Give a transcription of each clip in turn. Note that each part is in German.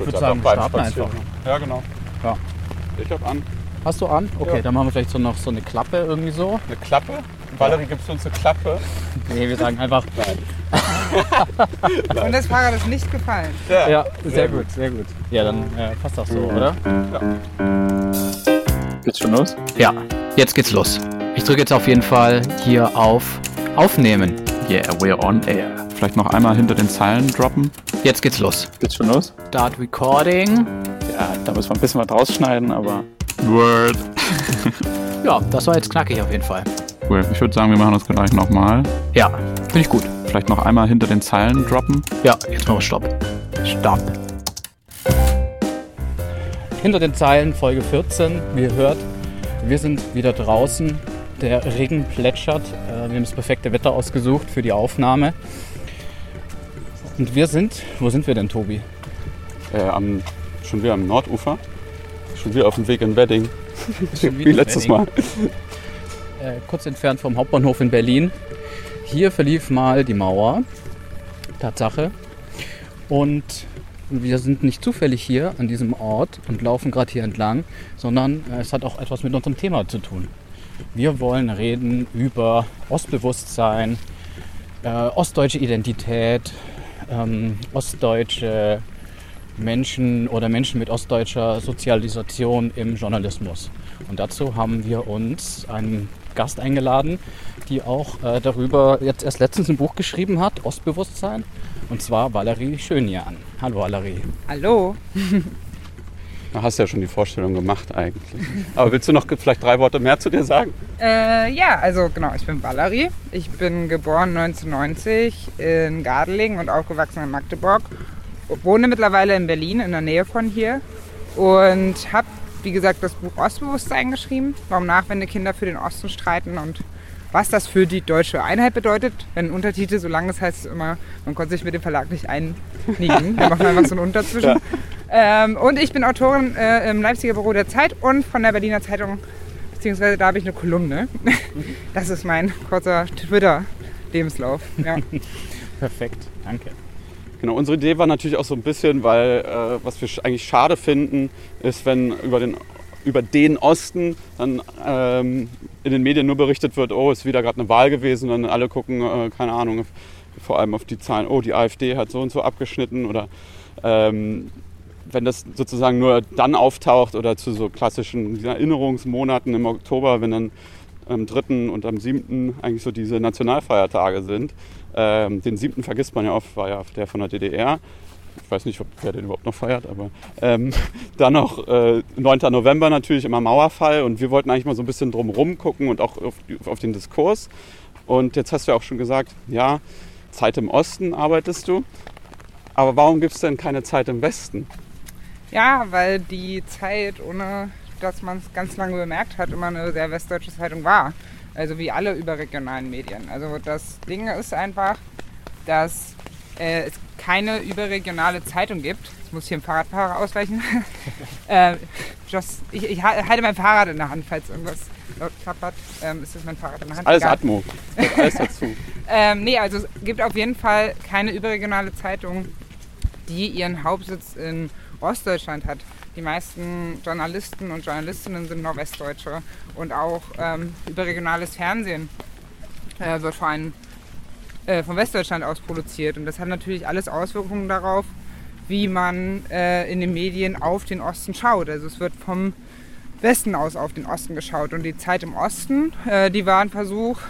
würde würd sagen, beim starten einfach. Ja, genau. Ja. Ich hab an. Hast du an? Okay, Ja. dann machen wir vielleicht so noch so eine Klappe irgendwie so. Eine Klappe? Valerie, gibst du uns eine Klappe? Nee, wir sagen einfach. Und das Fahrrad ist nicht gefallen. Ja, sehr, gut, sehr gut. Ja, dann äh, passt das so, oder? Geht's schon los? Ja, jetzt geht's los. Ich drücke jetzt auf jeden Fall hier auf Aufnehmen. Yeah, we're on air. Vielleicht noch einmal hinter den Zeilen droppen. Jetzt geht's los. Geht's schon los? Start Recording. Ja, da müssen wir ein bisschen was rausschneiden, aber. Word. Ja, das war jetzt knackig auf jeden Fall. Cool. Ich würde sagen, wir machen das gleich nochmal. Ja, finde ich gut. Vielleicht noch einmal hinter den Zeilen droppen. Ja, jetzt machen wir Stopp. Stopp. Hinter den Zeilen Folge 14. Wie ihr hört, wir sind wieder draußen. Der Regen plätschert. Äh, Wir haben das perfekte Wetter ausgesucht für die Aufnahme. Und wir sind, wo sind wir denn, Tobi? Äh, am, schon wieder am Nordufer. Schon wieder auf dem Weg in Wedding. Wie letztes Wedding. Mal. äh, kurz entfernt vom Hauptbahnhof in Berlin. Hier verlief mal die Mauer. Tatsache. Und wir sind nicht zufällig hier an diesem Ort und laufen gerade hier entlang, sondern äh, es hat auch etwas mit unserem Thema zu tun. Wir wollen reden über Ostbewusstsein, äh, ostdeutsche Identität, ähm, ostdeutsche Menschen oder Menschen mit ostdeutscher Sozialisation im Journalismus. Und dazu haben wir uns einen Gast eingeladen, die auch äh, darüber jetzt erst letztens ein Buch geschrieben hat, Ostbewusstsein. Und zwar Valerie Schönjan. Hallo Valerie. Hallo. Da hast du ja schon die Vorstellung gemacht eigentlich. Aber willst du noch vielleicht drei Worte mehr zu dir sagen? Äh, ja, also genau, ich bin Valerie. Ich bin geboren 1990 in Gardelegen und aufgewachsen in Magdeburg. Wohne mittlerweile in Berlin, in der Nähe von hier. Und habe, wie gesagt, das Buch Ostbewusstsein geschrieben, warum Nachwendekinder für den Osten streiten und was das für die deutsche Einheit bedeutet. Wenn ein Untertitel so lang ist, heißt es immer, man konnte sich mit dem Verlag nicht einigen. Wir machen einfach so einen Unterzwischen. Ähm, und ich bin Autorin äh, im Leipziger Büro der Zeit und von der Berliner Zeitung beziehungsweise da habe ich eine Kolumne. Das ist mein kurzer Twitter-Lebenslauf. Ja. Perfekt, danke. Genau, unsere Idee war natürlich auch so ein bisschen, weil äh, was wir eigentlich schade finden, ist, wenn über den, über den Osten dann ähm, in den Medien nur berichtet wird, oh, ist wieder gerade eine Wahl gewesen, dann alle gucken, äh, keine Ahnung, vor allem auf die Zahlen, oh, die AfD hat so und so abgeschnitten oder ähm, wenn das sozusagen nur dann auftaucht oder zu so klassischen Erinnerungsmonaten im Oktober, wenn dann am 3. und am 7. eigentlich so diese Nationalfeiertage sind. Ähm, den 7. vergisst man ja oft, war ja der von der DDR. Ich weiß nicht, ob wer den überhaupt noch feiert, aber ähm, dann noch äh, 9. November natürlich immer Mauerfall und wir wollten eigentlich mal so ein bisschen drumherum gucken und auch auf, auf den Diskurs. Und jetzt hast du ja auch schon gesagt, ja, Zeit im Osten arbeitest du. Aber warum gibt es denn keine Zeit im Westen? Ja, weil die Zeit, ohne dass man es ganz lange bemerkt hat, immer eine sehr westdeutsche Zeitung war. Also wie alle überregionalen Medien. Also das Ding ist einfach, dass äh, es keine überregionale Zeitung gibt. Jetzt muss ich hier ein Fahrradfahrer ausweichen. äh, just, ich, ich ha- halte mein Fahrrad in der Hand, falls irgendwas laut klappert. Ähm, ist das mein Fahrrad in der Hand? Alles Egal. Atmo. Alles dazu. Ähm, nee, also es gibt auf jeden Fall keine überregionale Zeitung, die ihren Hauptsitz in Ostdeutschland hat. Die meisten Journalisten und Journalistinnen sind Nordwestdeutsche und auch ähm, überregionales Fernsehen äh, wird vor allem äh, von Westdeutschland aus produziert. Und das hat natürlich alles Auswirkungen darauf, wie man äh, in den Medien auf den Osten schaut. Also es wird vom Westen aus auf den Osten geschaut. Und die Zeit im Osten, äh, die war ein Versuch,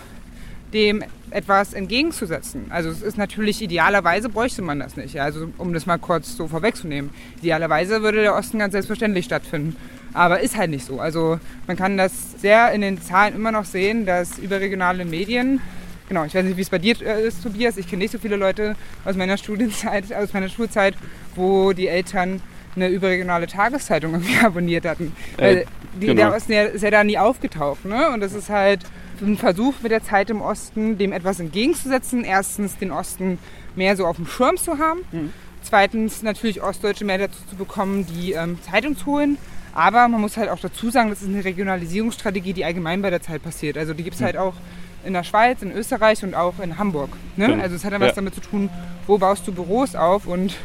dem etwas entgegenzusetzen. Also es ist natürlich idealerweise bräuchte man das nicht. Also um das mal kurz so vorwegzunehmen. Idealerweise würde der Osten ganz selbstverständlich stattfinden. Aber ist halt nicht so. Also man kann das sehr in den Zahlen immer noch sehen, dass überregionale Medien, genau, ich weiß nicht, wie es bei dir äh, ist, Tobias, ich kenne nicht so viele Leute aus meiner Studienzeit, aus meiner Schulzeit, wo die Eltern eine überregionale Tageszeitung irgendwie abonniert hatten. Weil die, genau. Der Osten ist ja da nie aufgetaucht. Ne? Und das ist halt ein Versuch mit der Zeit im Osten, dem etwas entgegenzusetzen. Erstens den Osten mehr so auf dem Schirm zu haben. Zweitens natürlich Ostdeutsche mehr dazu zu bekommen, die ähm, Zeitung zu holen. Aber man muss halt auch dazu sagen, das ist eine Regionalisierungsstrategie, die allgemein bei der Zeit passiert. Also die gibt es halt auch in der Schweiz, in Österreich und auch in Hamburg. Ne? Genau. Also es hat dann was Ja. damit zu tun, wo baust du Büros auf und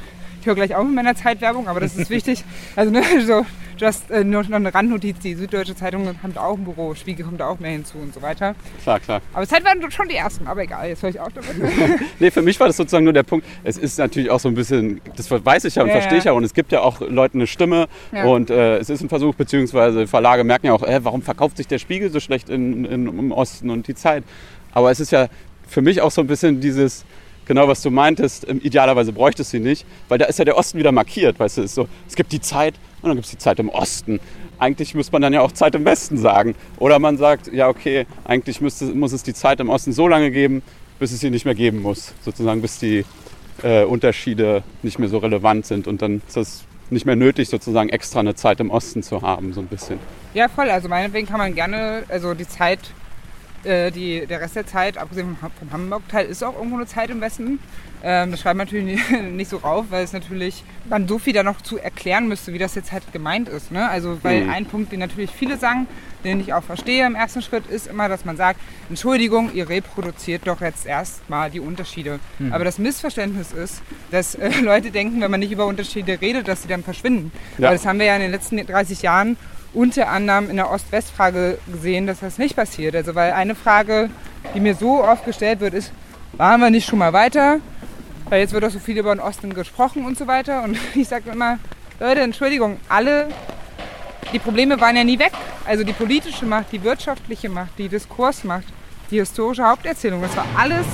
Ich höre gleich auch mit meiner Zeitwerbung, aber das ist wichtig. Also ne, so, just, äh, nur noch eine Randnotiz, die Süddeutsche Zeitung hat auch ein Büro, Spiegel kommt da auch mehr hinzu und so weiter. Klar, klar. Aber Zeit waren schon die ersten, aber egal, jetzt höre ich auch damit. Nee, für mich war das sozusagen nur der Punkt. Es ist natürlich auch so ein bisschen, das weiß ich ja und Ja, verstehe ich ja. Und es gibt ja auch Leuten eine Stimme. Ja. Und äh, es ist ein Versuch, beziehungsweise Verlage merken ja auch, äh, warum verkauft sich der Spiegel so schlecht in, in, im Osten und die Zeit. Aber es ist ja für mich auch so ein bisschen dieses, genau was du meintest, idealerweise bräuchte es sie nicht, weil da ist ja der Osten wieder markiert. Weißt du, so, es gibt die Zeit und dann gibt es die Zeit im Osten. Eigentlich muss man dann ja auch Zeit im Westen sagen. Oder man sagt, ja, okay, eigentlich müsste, muss es die Zeit im Osten so lange geben, bis es sie nicht mehr geben muss. Sozusagen, bis die äh, Unterschiede nicht mehr so relevant sind. Und dann ist es nicht mehr nötig, sozusagen extra eine Zeit im Osten zu haben, so ein bisschen. Ja, voll. Also meinetwegen kann man gerne, also die Zeit, äh, die, der Rest der Zeit, abgesehen vom, vom Hamburg-Teil, ist auch irgendwo eine Zeit im Westen. Ähm, das schreibt man natürlich nicht, nicht so rauf, weil es natürlich man so viel da noch zu erklären müsste, wie das jetzt halt gemeint ist. Ne? Also, weil Mhm. ein Punkt, den natürlich viele sagen, den ich auch verstehe im ersten Schritt, ist immer, dass man sagt, Entschuldigung, ihr reproduziert doch jetzt erstmal die Unterschiede. Aber das Missverständnis ist, dass äh, Leute denken, wenn man nicht über Unterschiede redet, dass sie dann verschwinden. Ja. Weil das haben wir ja in den letzten 30 Jahren unter anderem in der Ost-West-Frage gesehen, dass das nicht passiert. Also weil eine Frage, die mir so oft gestellt wird, ist, waren wir nicht schon mal weiter? Weil jetzt wird doch so viel über den Osten gesprochen und so weiter. Und ich sage immer, Leute, Entschuldigung, alle, die Probleme waren ja nie weg. Also die politische Macht, die wirtschaftliche Macht, die Diskursmacht, die historische Haupterzählung, das war alles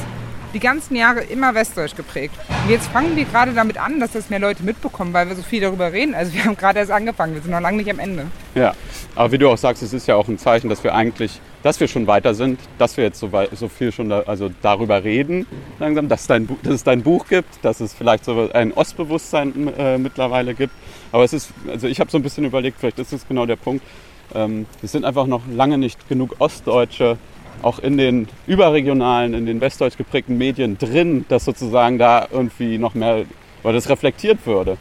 die ganzen Jahre immer westdeutsch geprägt. Und jetzt fangen wir gerade damit an, dass das mehr Leute mitbekommen, weil wir so viel darüber reden. Also wir haben gerade erst angefangen, wir sind noch lange nicht am Ende. Ja, aber wie du auch sagst, es ist ja auch ein Zeichen, dass wir eigentlich, dass wir schon weiter sind, dass wir jetzt so, so viel schon da, also darüber reden, langsam, dass, dein, dass es dein Buch gibt, dass es vielleicht so ein Ostbewusstsein äh, mittlerweile gibt. Aber es ist, also ich habe so ein bisschen überlegt, vielleicht ist es genau der Punkt. Ähm, es sind einfach noch lange nicht genug Ostdeutsche auch in den überregionalen, in den westdeutsch geprägten Medien drin, dass sozusagen da irgendwie noch mehr, weil das reflektiert würde.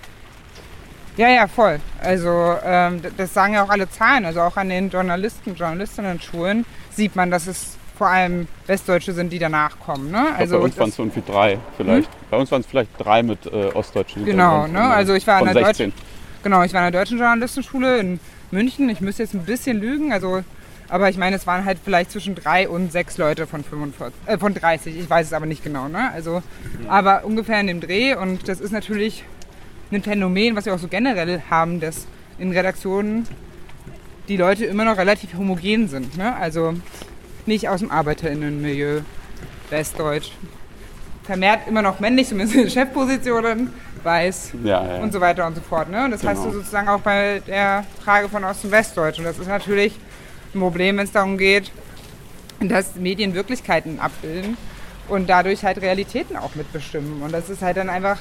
Ja, ja, voll. Also ähm, das sagen ja auch alle Zahlen. Also auch an den Journalisten, Journalistinnen-Schulen sieht man, dass es vor allem Westdeutsche sind, die danach kommen. Ne? Ich glaub, Also bei uns waren es irgendwie drei vielleicht. Bei uns waren es vielleicht drei mit äh, ostdeutschen Genau, ne? Also ich war an der 16. Genau, ich war in der deutschen Journalistenschule in München. Ich müsste jetzt ein bisschen lügen, also, aber ich meine, es waren halt vielleicht zwischen drei und sechs Leute von 45, äh, von 30. Ich weiß es aber nicht genau, ne? Also, aber ungefähr in dem Dreh. Und das ist natürlich ein Phänomen, was wir auch so generell haben, dass in Redaktionen die Leute immer noch relativ homogen sind, ne? Also nicht aus dem ArbeiterInnenmilieu, westdeutsch. Vermehrt immer noch männlich, zumindest in Chefpositionen, weiß, Ja, ja. und so weiter und so fort. Ne? Und das hast du Genau. sozusagen auch bei der Frage von Ost- und Westdeutsch. Und das ist natürlich ein Problem, wenn es darum geht, dass Medien Wirklichkeiten abbilden und dadurch halt Realitäten auch mitbestimmen. Und das ist halt dann einfach,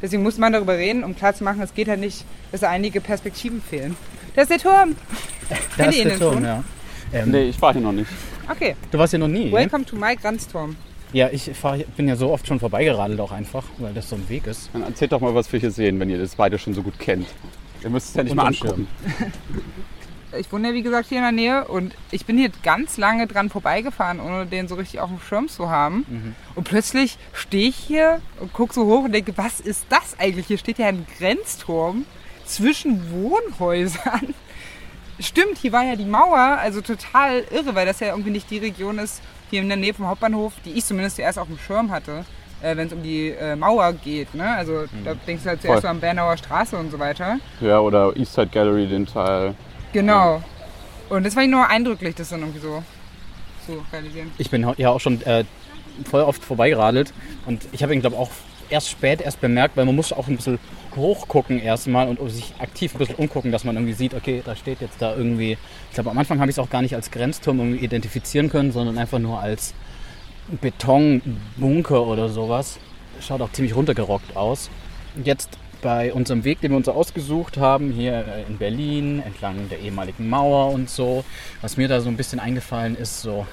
deswegen muss man darüber reden, um klarzumachen, es geht halt nicht, dass da einige Perspektiven fehlen. Das ist der Turm. Da ist der Turm, schon? ja. Ähm, Nee, ich war hier noch nicht. Okay, Du warst ja noch nie. welcome to my Granzturm. Ja, ich fahr, bin ja so oft schon vorbeigeradelt auch einfach, weil das so ein Weg ist. Dann erzählt doch mal, was wir hier sehen, wenn ihr das beide schon so gut kennt. Ihr müsst es ja nicht mal Unterm angucken. Ich wohne ja wie gesagt hier in der Nähe und ich bin hier ganz lange dran vorbeigefahren, ohne den so richtig auf dem Schirm zu haben. Mhm. Und plötzlich stehe ich hier und gucke so hoch und denke, was ist das eigentlich? Hier steht ja ein Grenzturm zwischen Wohnhäusern. Stimmt, hier war ja die Mauer, also total irre, weil das ja irgendwie nicht die Region ist, hier in der Nähe vom Hauptbahnhof, die ich zumindest zuerst auf dem Schirm hatte, äh, wenn es um die äh, Mauer geht. Ne? Also da denkst du halt zuerst Mhm. Voll. so an Bernauer Straße und so weiter. Ja, oder Eastside Gallery, den Teil. Genau. Und das war nur eindrücklich, das dann irgendwie so zu realisieren. Ich bin ja auch schon äh, voll oft vorbeigeradelt und ich habe ihn, glaube auch erst spät erst bemerkt, weil man muss auch ein bisschen hochgucken erstmal und sich aktiv ein bisschen umgucken, dass man irgendwie sieht, okay, da steht jetzt da irgendwie. Ich glaube, am Anfang habe ich es auch gar nicht als Grenzturm irgendwie identifizieren können, sondern einfach nur als Betonbunker oder sowas. Schaut auch ziemlich runtergerockt aus. Jetzt bei unserem Weg, den wir uns ausgesucht haben, hier in Berlin, entlang der ehemaligen Mauer und so, was mir da so ein bisschen eingefallen ist, so,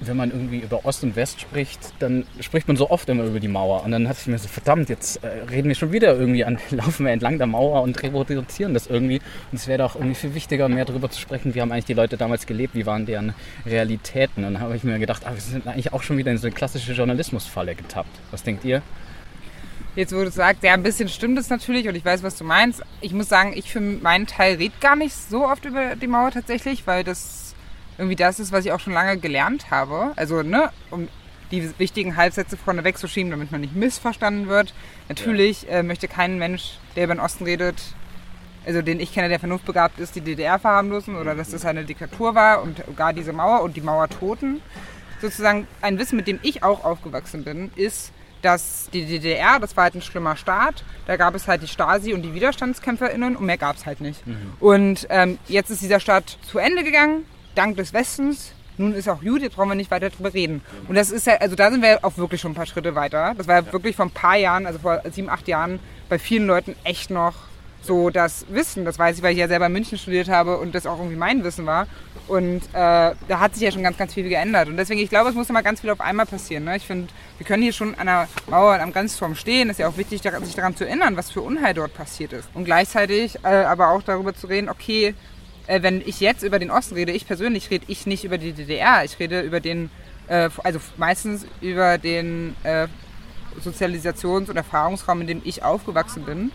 wenn man irgendwie über Ost und West spricht, dann spricht man so oft immer über die Mauer. Und dann hatte ich mir so, verdammt, jetzt äh, reden wir schon wieder irgendwie an, laufen wir entlang der Mauer und reproduzieren das irgendwie. Und es wäre doch irgendwie viel wichtiger, mehr darüber zu sprechen, wie haben eigentlich die Leute damals gelebt, wie waren deren Realitäten. Und dann habe ich mir gedacht, ah, wir sind eigentlich auch schon wieder in so eine klassische Journalismusfalle getappt. Was denkt ihr? Jetzt, wo du sagst, ja, ein bisschen stimmt es natürlich und ich weiß, was du meinst. Ich muss sagen, ich für meinen Teil rede gar nicht so oft über die Mauer tatsächlich, weil das irgendwie das ist, was ich auch schon lange gelernt habe. Also, ne, um die wichtigen Halbsätze vorne wegzuschieben, damit man nicht missverstanden wird. Natürlich äh, möchte kein Mensch, der über den Osten redet, also den ich kenne, der vernunftbegabt ist, die DDR verharmlosen oder dass das eine Diktatur war und gar diese Mauer und die Mauertoten. Sozusagen ein Wissen, mit dem ich auch aufgewachsen bin, ist, dass die DDR, das war halt ein schlimmer Staat, da gab es halt die Stasi und die WiderstandskämpferInnen und mehr gab es halt nicht. Mhm. Und ähm, jetzt ist dieser Staat zu Ende gegangen, dank des Westens. Nun ist auch gut, jetzt brauchen wir nicht weiter drüber reden. Und das ist ja, also da sind wir auch wirklich schon ein paar Schritte weiter. Das war ja wirklich vor ein paar Jahren, also vor sieben, acht Jahren, bei vielen Leuten echt noch so das Wissen. Das weiß ich, weil ich ja selber in München studiert habe und das auch irgendwie mein Wissen war. Und äh, da hat sich ja schon ganz, ganz viel geändert. Und deswegen, ich glaube, es muss immer ganz viel auf einmal passieren. Ne? Ich finde, wir können hier schon an der Mauer am Grenzturm stehen. Es ist ja auch wichtig, sich daran zu erinnern, was für Unheil dort passiert ist. Und gleichzeitig äh, aber auch darüber zu reden, okay, äh, wenn ich jetzt über den Osten rede, ich persönlich rede ich nicht über die DDR. Ich rede über den, äh, also meistens über den äh, Sozialisations- und Erfahrungsraum, in dem ich aufgewachsen bin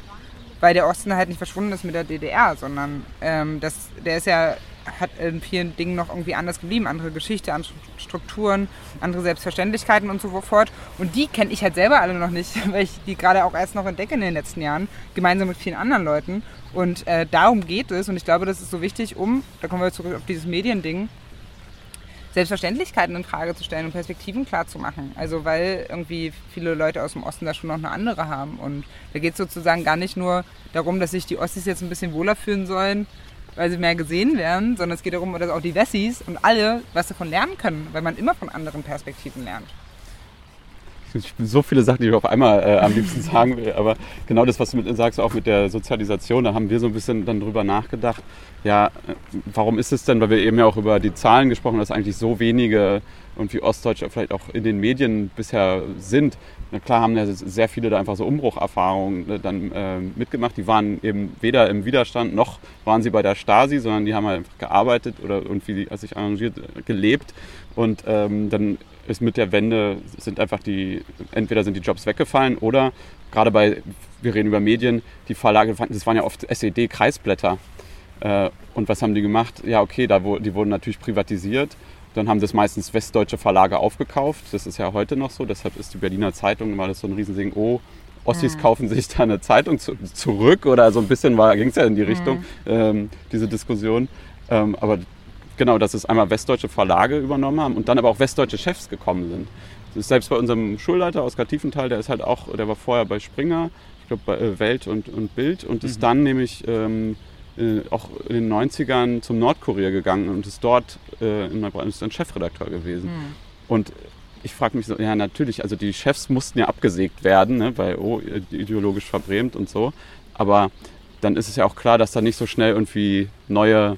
weil der Osten halt nicht verschwunden ist mit der DDR, sondern ähm, das, der ist ja hat in vielen Dingen noch irgendwie anders geblieben. Andere Geschichte, andere Strukturen, andere Selbstverständlichkeiten und so fort. Und die kenne ich halt selber alle noch nicht, weil ich die gerade auch erst noch entdecke in den letzten Jahren, gemeinsam mit vielen anderen Leuten. Und äh, darum geht es. Und ich glaube, das ist so wichtig, um, da kommen wir zurück auf dieses Mediending, Selbstverständlichkeiten in Frage zu stellen und Perspektiven klar zu machen. Also weil irgendwie viele Leute aus dem Osten da schon noch eine andere haben. Und da geht es sozusagen gar nicht nur darum, dass sich die Ossis jetzt ein bisschen wohler fühlen sollen, weil sie mehr gesehen werden, sondern es geht darum, dass auch die Wessis und alle was davon lernen können, weil man immer von anderen Perspektiven lernt. So viele Sachen, die ich auf einmal äh, am liebsten sagen will, aber genau das, was du mit, sagst, auch mit der Sozialisation, da haben wir so ein bisschen dann drüber nachgedacht. Ja, äh, warum ist es denn, weil wir eben ja auch über die Zahlen gesprochen haben, dass eigentlich so wenige irgendwie Ostdeutsche vielleicht auch in den Medien bisher sind. Na klar haben ja sehr viele da einfach so Umbrucherfahrungen ne, dann äh, mitgemacht. Die waren eben weder im Widerstand noch waren sie bei der Stasi, sondern die haben halt einfach gearbeitet oder irgendwie sich arrangiert, gelebt. Und ähm, dann ist mit der Wende sind einfach die, entweder sind die Jobs weggefallen oder gerade bei, wir reden über Medien, die Verlage, das waren ja oft SED-Kreisblätter. Äh, und was haben die gemacht? Ja, okay, da, die wurden natürlich privatisiert dann haben das meistens westdeutsche Verlage aufgekauft. Das ist ja heute noch so. Deshalb ist die Berliner Zeitung war das so ein Riesending. Oh, Ossis mhm. kaufen sich da eine Zeitung zu, zurück oder so ein bisschen ging es ja in die Richtung, mhm. ähm, diese Diskussion. Ähm, aber genau, dass es einmal westdeutsche Verlage übernommen haben und dann aber auch westdeutsche Chefs gekommen sind. Das ist selbst bei unserem Schulleiter Oskar Tiefenthal, der ist halt auch, der war vorher bei Springer, ich glaube bei äh, Welt und, und Bild und ist mhm. dann nämlich ähm, äh, auch in den 90ern zum Nordkorea gegangen und ist dort äh, in ist dann Chefredakteur gewesen. Mhm. Und ich frage mich so, ja natürlich, also die Chefs mussten ja abgesägt werden, ne, weil oh, ideologisch verbrämt und so. Aber dann ist es ja auch klar, dass da nicht so schnell irgendwie neue,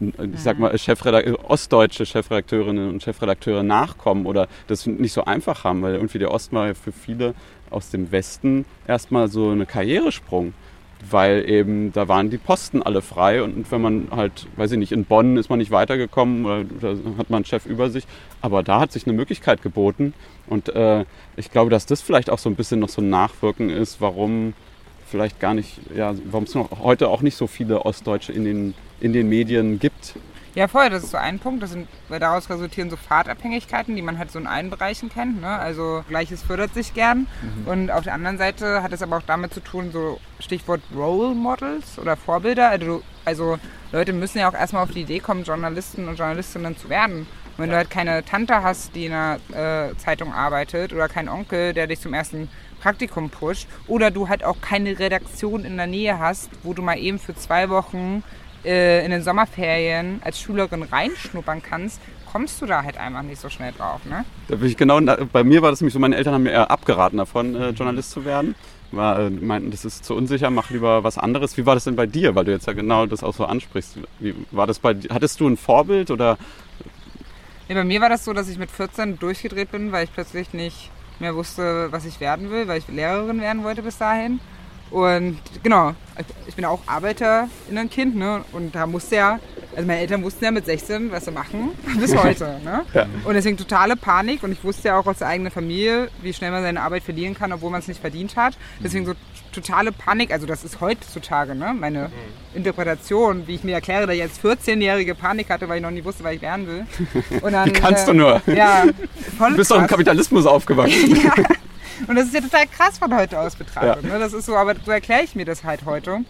ich sag mal, Chefredakteur, ostdeutsche Chefredakteurinnen und Chefredakteure nachkommen oder das nicht so einfach haben, weil irgendwie der Osten war ja für viele aus dem Westen erstmal so eine Karrieresprung weil eben da waren die Posten alle frei und wenn man halt, weiß ich nicht, in Bonn ist man nicht weitergekommen oder, oder hat man einen Chef über sich, aber da hat sich eine Möglichkeit geboten und äh, ich glaube, dass das vielleicht auch so ein bisschen noch so ein Nachwirken ist, warum vielleicht gar nicht, ja, warum es noch heute auch nicht so viele Ostdeutsche in den, in den Medien gibt. Ja, voll, das ist so ein Punkt. Das sind, weil daraus resultieren so Fahrtabhängigkeiten, die man halt so in allen Bereichen kennt. Ne? Also Gleiches fördert sich gern. Mhm. Und auf der anderen Seite hat es aber auch damit zu tun, so Stichwort Role Models oder Vorbilder. Also, also Leute müssen ja auch erstmal auf die Idee kommen, Journalisten und Journalistinnen zu werden. Und wenn du halt keine Tante hast, die in einer äh, Zeitung arbeitet oder keinen Onkel, der dich zum ersten Praktikum pusht oder du halt auch keine Redaktion in der Nähe hast, wo du mal eben für zwei Wochen äh, in den Sommerferien als Schülerin reinschnuppern kannst, kommst du da halt einfach nicht so schnell drauf. Ne? Da bin ich genau, bei mir war das nämlich so, meine Eltern haben mir eher abgeraten davon, äh, Journalist zu werden. War, äh, meinten, das ist zu unsicher, mach lieber was anderes. Wie war das denn bei dir, weil du jetzt ja genau das auch so ansprichst? Wie war das bei Hattest du ein Vorbild oder? Nee, bei mir war das so, dass ich mit 14 durchgedreht bin, weil ich plötzlich nicht mehr wusste, was ich werden will, weil ich Lehrerin werden wollte bis dahin. Und genau, ich bin auch Arbeiter in ein Kind, ne? Und da musste ja Also meine Eltern wussten ja mit 16, was sie machen, bis heute. Ne? Ja. Und deswegen totale Panik und ich wusste ja auch aus der eigenen Familie, wie schnell man seine Arbeit verlieren kann, obwohl man es nicht verdient hat. Deswegen so totale Panik, also das ist heutzutage ne? meine Interpretation, wie ich mir erkläre, dass ich jetzt 14-jährige Panik hatte, weil ich noch nie wusste, was ich werden will. Und dann, Wie kannst äh, du nur? Ja, voll Du bist doch im. Kapitalismus aufgewachsen. Ja. Und das ist ja total krass von heute aus betrachtet. Ne? Das ist so, aber so erkläre ich mir das halt heute.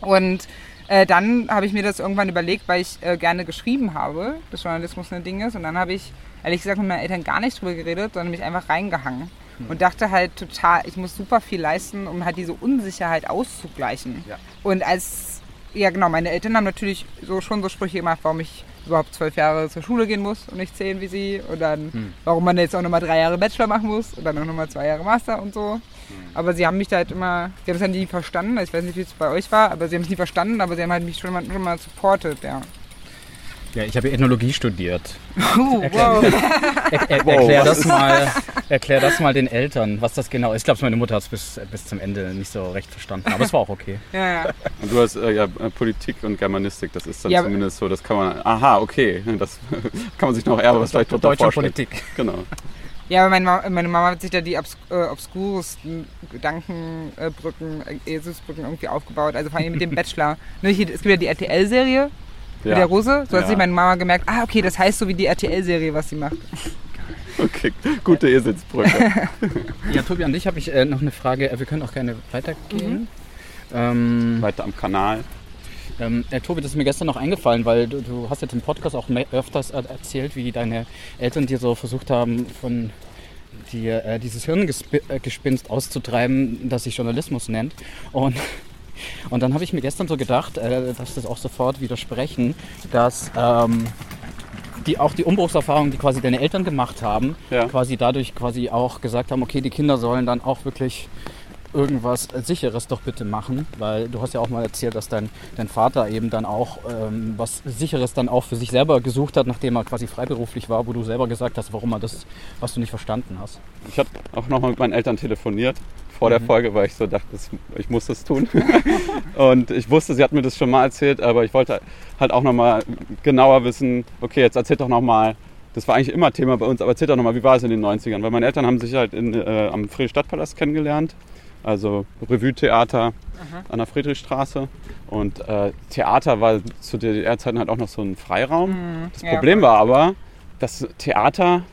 Und äh, dann habe ich mir das irgendwann überlegt, weil ich äh, gerne geschrieben habe, dass Journalismus ein Ding ist. Und dann habe ich, ehrlich gesagt, mit meinen Eltern gar nicht drüber geredet, sondern mich einfach reingehangen. Und dachte halt total, ich muss super viel leisten, um halt diese Unsicherheit auszugleichen. Ja. Und als, ja genau, meine Eltern haben natürlich so schon so Sprüche gemacht, warum ich überhaupt zwölf Jahre zur Schule gehen muss und nicht zehn wie sie. Und dann, warum man jetzt auch nochmal drei Jahre Bachelor machen muss und dann auch nochmal zwei Jahre Master und so. Aber sie haben mich da halt immer, sie haben es dann nie verstanden. Ich weiß nicht, wie es bei euch war, aber sie haben es nie verstanden, aber sie haben halt mich schon mal, schon mal supported, ja. Ja, ich habe Ethnologie studiert. Uh, wow. Er, er, Wow, erklär, was das mal, erklär das mal den Eltern, was das genau ist. Ich glaube, meine Mutter hat es bis, bis zum Ende nicht so recht verstanden, aber es war auch okay. Ja, ja. Und du hast äh, ja äh, Politik und Germanistik, das ist dann Ja, zumindest so, das kann man, aha, okay, das kann man sich noch eher was vielleicht drunter Deutsche vorstellen. Politik. Genau. Ja, aber meine Mama, meine Mama hat sich da die obs äh, obskuresten Gedankenbrücken, äh, Eselsbrücken irgendwie aufgebaut. Also vor allem mit dem Bachelor. Ne, hier, es gibt ja die RTL-Serie mit der Rose. So hat Ja. sich meine Mama gemerkt, ah, okay, das heißt so wie die RTL-Serie, was sie macht. Okay, gute Eselsbrücke. Ja, Tobi, an dich habe ich äh, noch eine Frage. Äh, Wir können auch gerne weitergehen. Ähm, Weiter am Kanal. ähm, äh, Tobi, das ist mir gestern noch eingefallen, weil du, du hast jetzt im Podcast auch me- öfters er erzählt, wie deine Eltern dir so versucht haben, von dir äh, dieses Hirngespinst auszutreiben, das sich Journalismus nennt. Und, und dann habe ich mir gestern so gedacht, äh, dass das auch sofort widersprechen, dass ähm, die auch die Umbruchserfahrung, die quasi deine Eltern gemacht haben, Ja. quasi dadurch quasi auch gesagt haben, okay, die Kinder sollen dann auch wirklich irgendwas Sicheres doch bitte machen, weil du hast ja auch mal erzählt, dass dein, dein Vater eben dann auch ähm, was Sicheres dann auch für sich selber gesucht hat, nachdem er quasi freiberuflich war, wo du selber gesagt hast, warum er das, was du nicht verstanden hast. Ich habe auch nochmal mit meinen Eltern telefoniert vor der Folge, weil ich so dachte, ich muss das tun. und ich wusste, sie hat mir das schon mal erzählt, aber ich wollte halt auch nochmal genauer wissen, okay, jetzt erzähl doch nochmal, das war eigentlich immer Thema bei uns, aber erzähl doch nochmal, wie war es in den 90ern? Weil meine Eltern haben sich halt in, äh, am Friedrichstadtpalast kennengelernt, also Revue-Theater an der Friedrichstraße. Und äh, Theater war zu DDR-Zeiten halt auch noch so ein Freiraum. Das Ja, Problem war aber, das Theater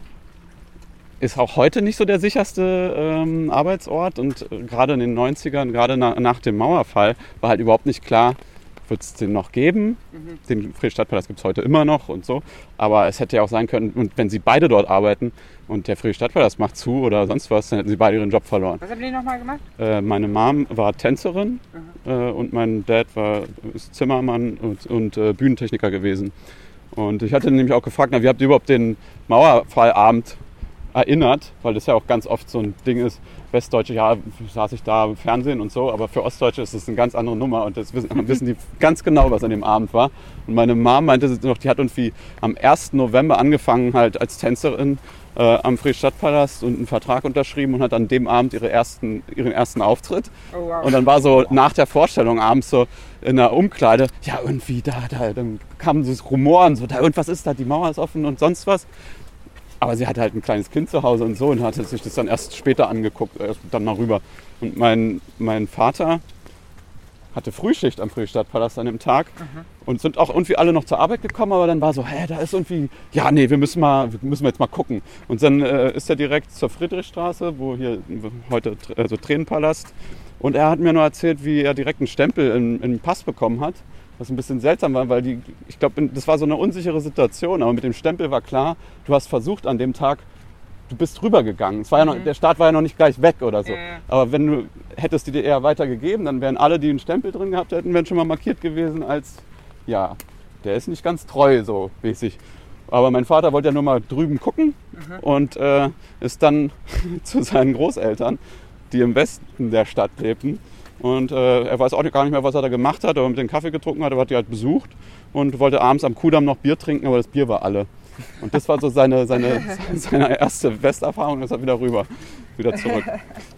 ist auch heute nicht so der sicherste ähm, Arbeitsort und äh, gerade in den 90ern, gerade na, nach dem Mauerfall, war halt überhaupt nicht klar, wird es den noch geben. Den Friedrichstadtpalast gibt es heute immer noch und so. Aber es hätte ja auch sein können, und wenn sie beide dort arbeiten und der Friedrichstadtpalast macht zu oder sonst was, dann hätten sie beide ihren Job verloren. Was haben die nochmal gemacht? Äh, meine Mom war Tänzerin äh, und mein Dad war ist Zimmermann und, und äh, Bühnentechniker gewesen. Und ich hatte nämlich auch gefragt, na, wie habt ihr überhaupt den Mauerfallabend erinnert? Weil das ja auch ganz oft so ein Ding ist. Westdeutsche, ja, saß ich da im Fernsehen und so, aber für Ostdeutsche ist das eine ganz andere Nummer und das wissen, wissen die ganz genau, was an dem Abend war. Und meine Mom meinte sie noch, die hat irgendwie am 1. November angefangen halt als Tänzerin äh, am Friedrichstadtpalast und einen Vertrag unterschrieben und hat an dem Abend ihre ersten, ihren ersten Auftritt. Oh, wow. Und dann war so nach der Vorstellung abends so in der Umkleide, ja irgendwie da, da, dann kamen so Rumoren, so da irgendwas ist da, die Mauer ist offen und sonst was. Aber sie hatte halt ein kleines Kind zu Hause und so und hatte sich das dann erst später angeguckt, erst dann mal rüber. Und mein, mein Vater hatte Frühschicht am Friedrichstadtpalast an dem Tag und sind auch irgendwie alle noch zur Arbeit gekommen, aber dann war so, hä, da ist irgendwie, ja, nee, wir müssen mal, wir müssen jetzt mal gucken. Und dann äh, ist er direkt zur Friedrichstraße, wo hier heute also Tränenpalast. Und er hat mir nur erzählt, wie er direkt einen Stempel im, im Pass bekommen hat. Was ein bisschen seltsam war, weil die, ich glaube, das war so eine unsichere Situation. Aber mit dem Stempel war klar, du hast versucht an dem Tag, du bist rübergegangen. Es war ja noch, Der Start war ja noch nicht gleich weg oder so. Ja. Aber wenn du hättest die DDR weitergegeben, dann wären alle, die einen Stempel drin gehabt hätten, wären schon mal markiert gewesen als, ja, der ist nicht ganz treu so mäßig. Aber mein Vater wollte ja nur mal drüben gucken und äh, ist dann zu seinen Großeltern, die im Westen der Stadt lebten. Und äh, er weiß auch gar nicht mehr, was er da gemacht hat, aber mit dem Kaffee getrunken hat, er hat die halt besucht und wollte abends am Kudamm noch Bier trinken, aber das Bier war alle. Und das war so seine, seine, seine erste Westerfahrung, ist er wieder rüber. wieder zurück.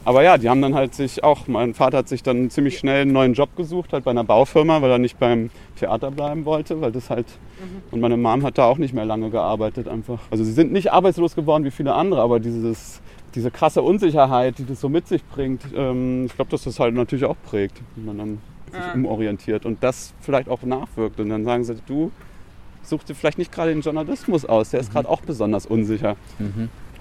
Aber ja, die haben dann halt sich auch, mein Vater hat sich dann ziemlich schnell einen neuen Job gesucht, halt bei einer Baufirma, weil er nicht beim Theater bleiben wollte, weil das halt, und meine Mom hat da auch nicht mehr lange gearbeitet einfach. Also sie sind nicht arbeitslos geworden wie viele andere, aber dieses, diese krasse Unsicherheit, die das so mit sich bringt, ähm, ich glaube, dass das halt natürlich auch prägt, wenn man dann sich Ja. umorientiert und das vielleicht auch nachwirkt. Und dann sagen sie, du such dir vielleicht nicht gerade den Journalismus aus, der ist gerade auch besonders unsicher.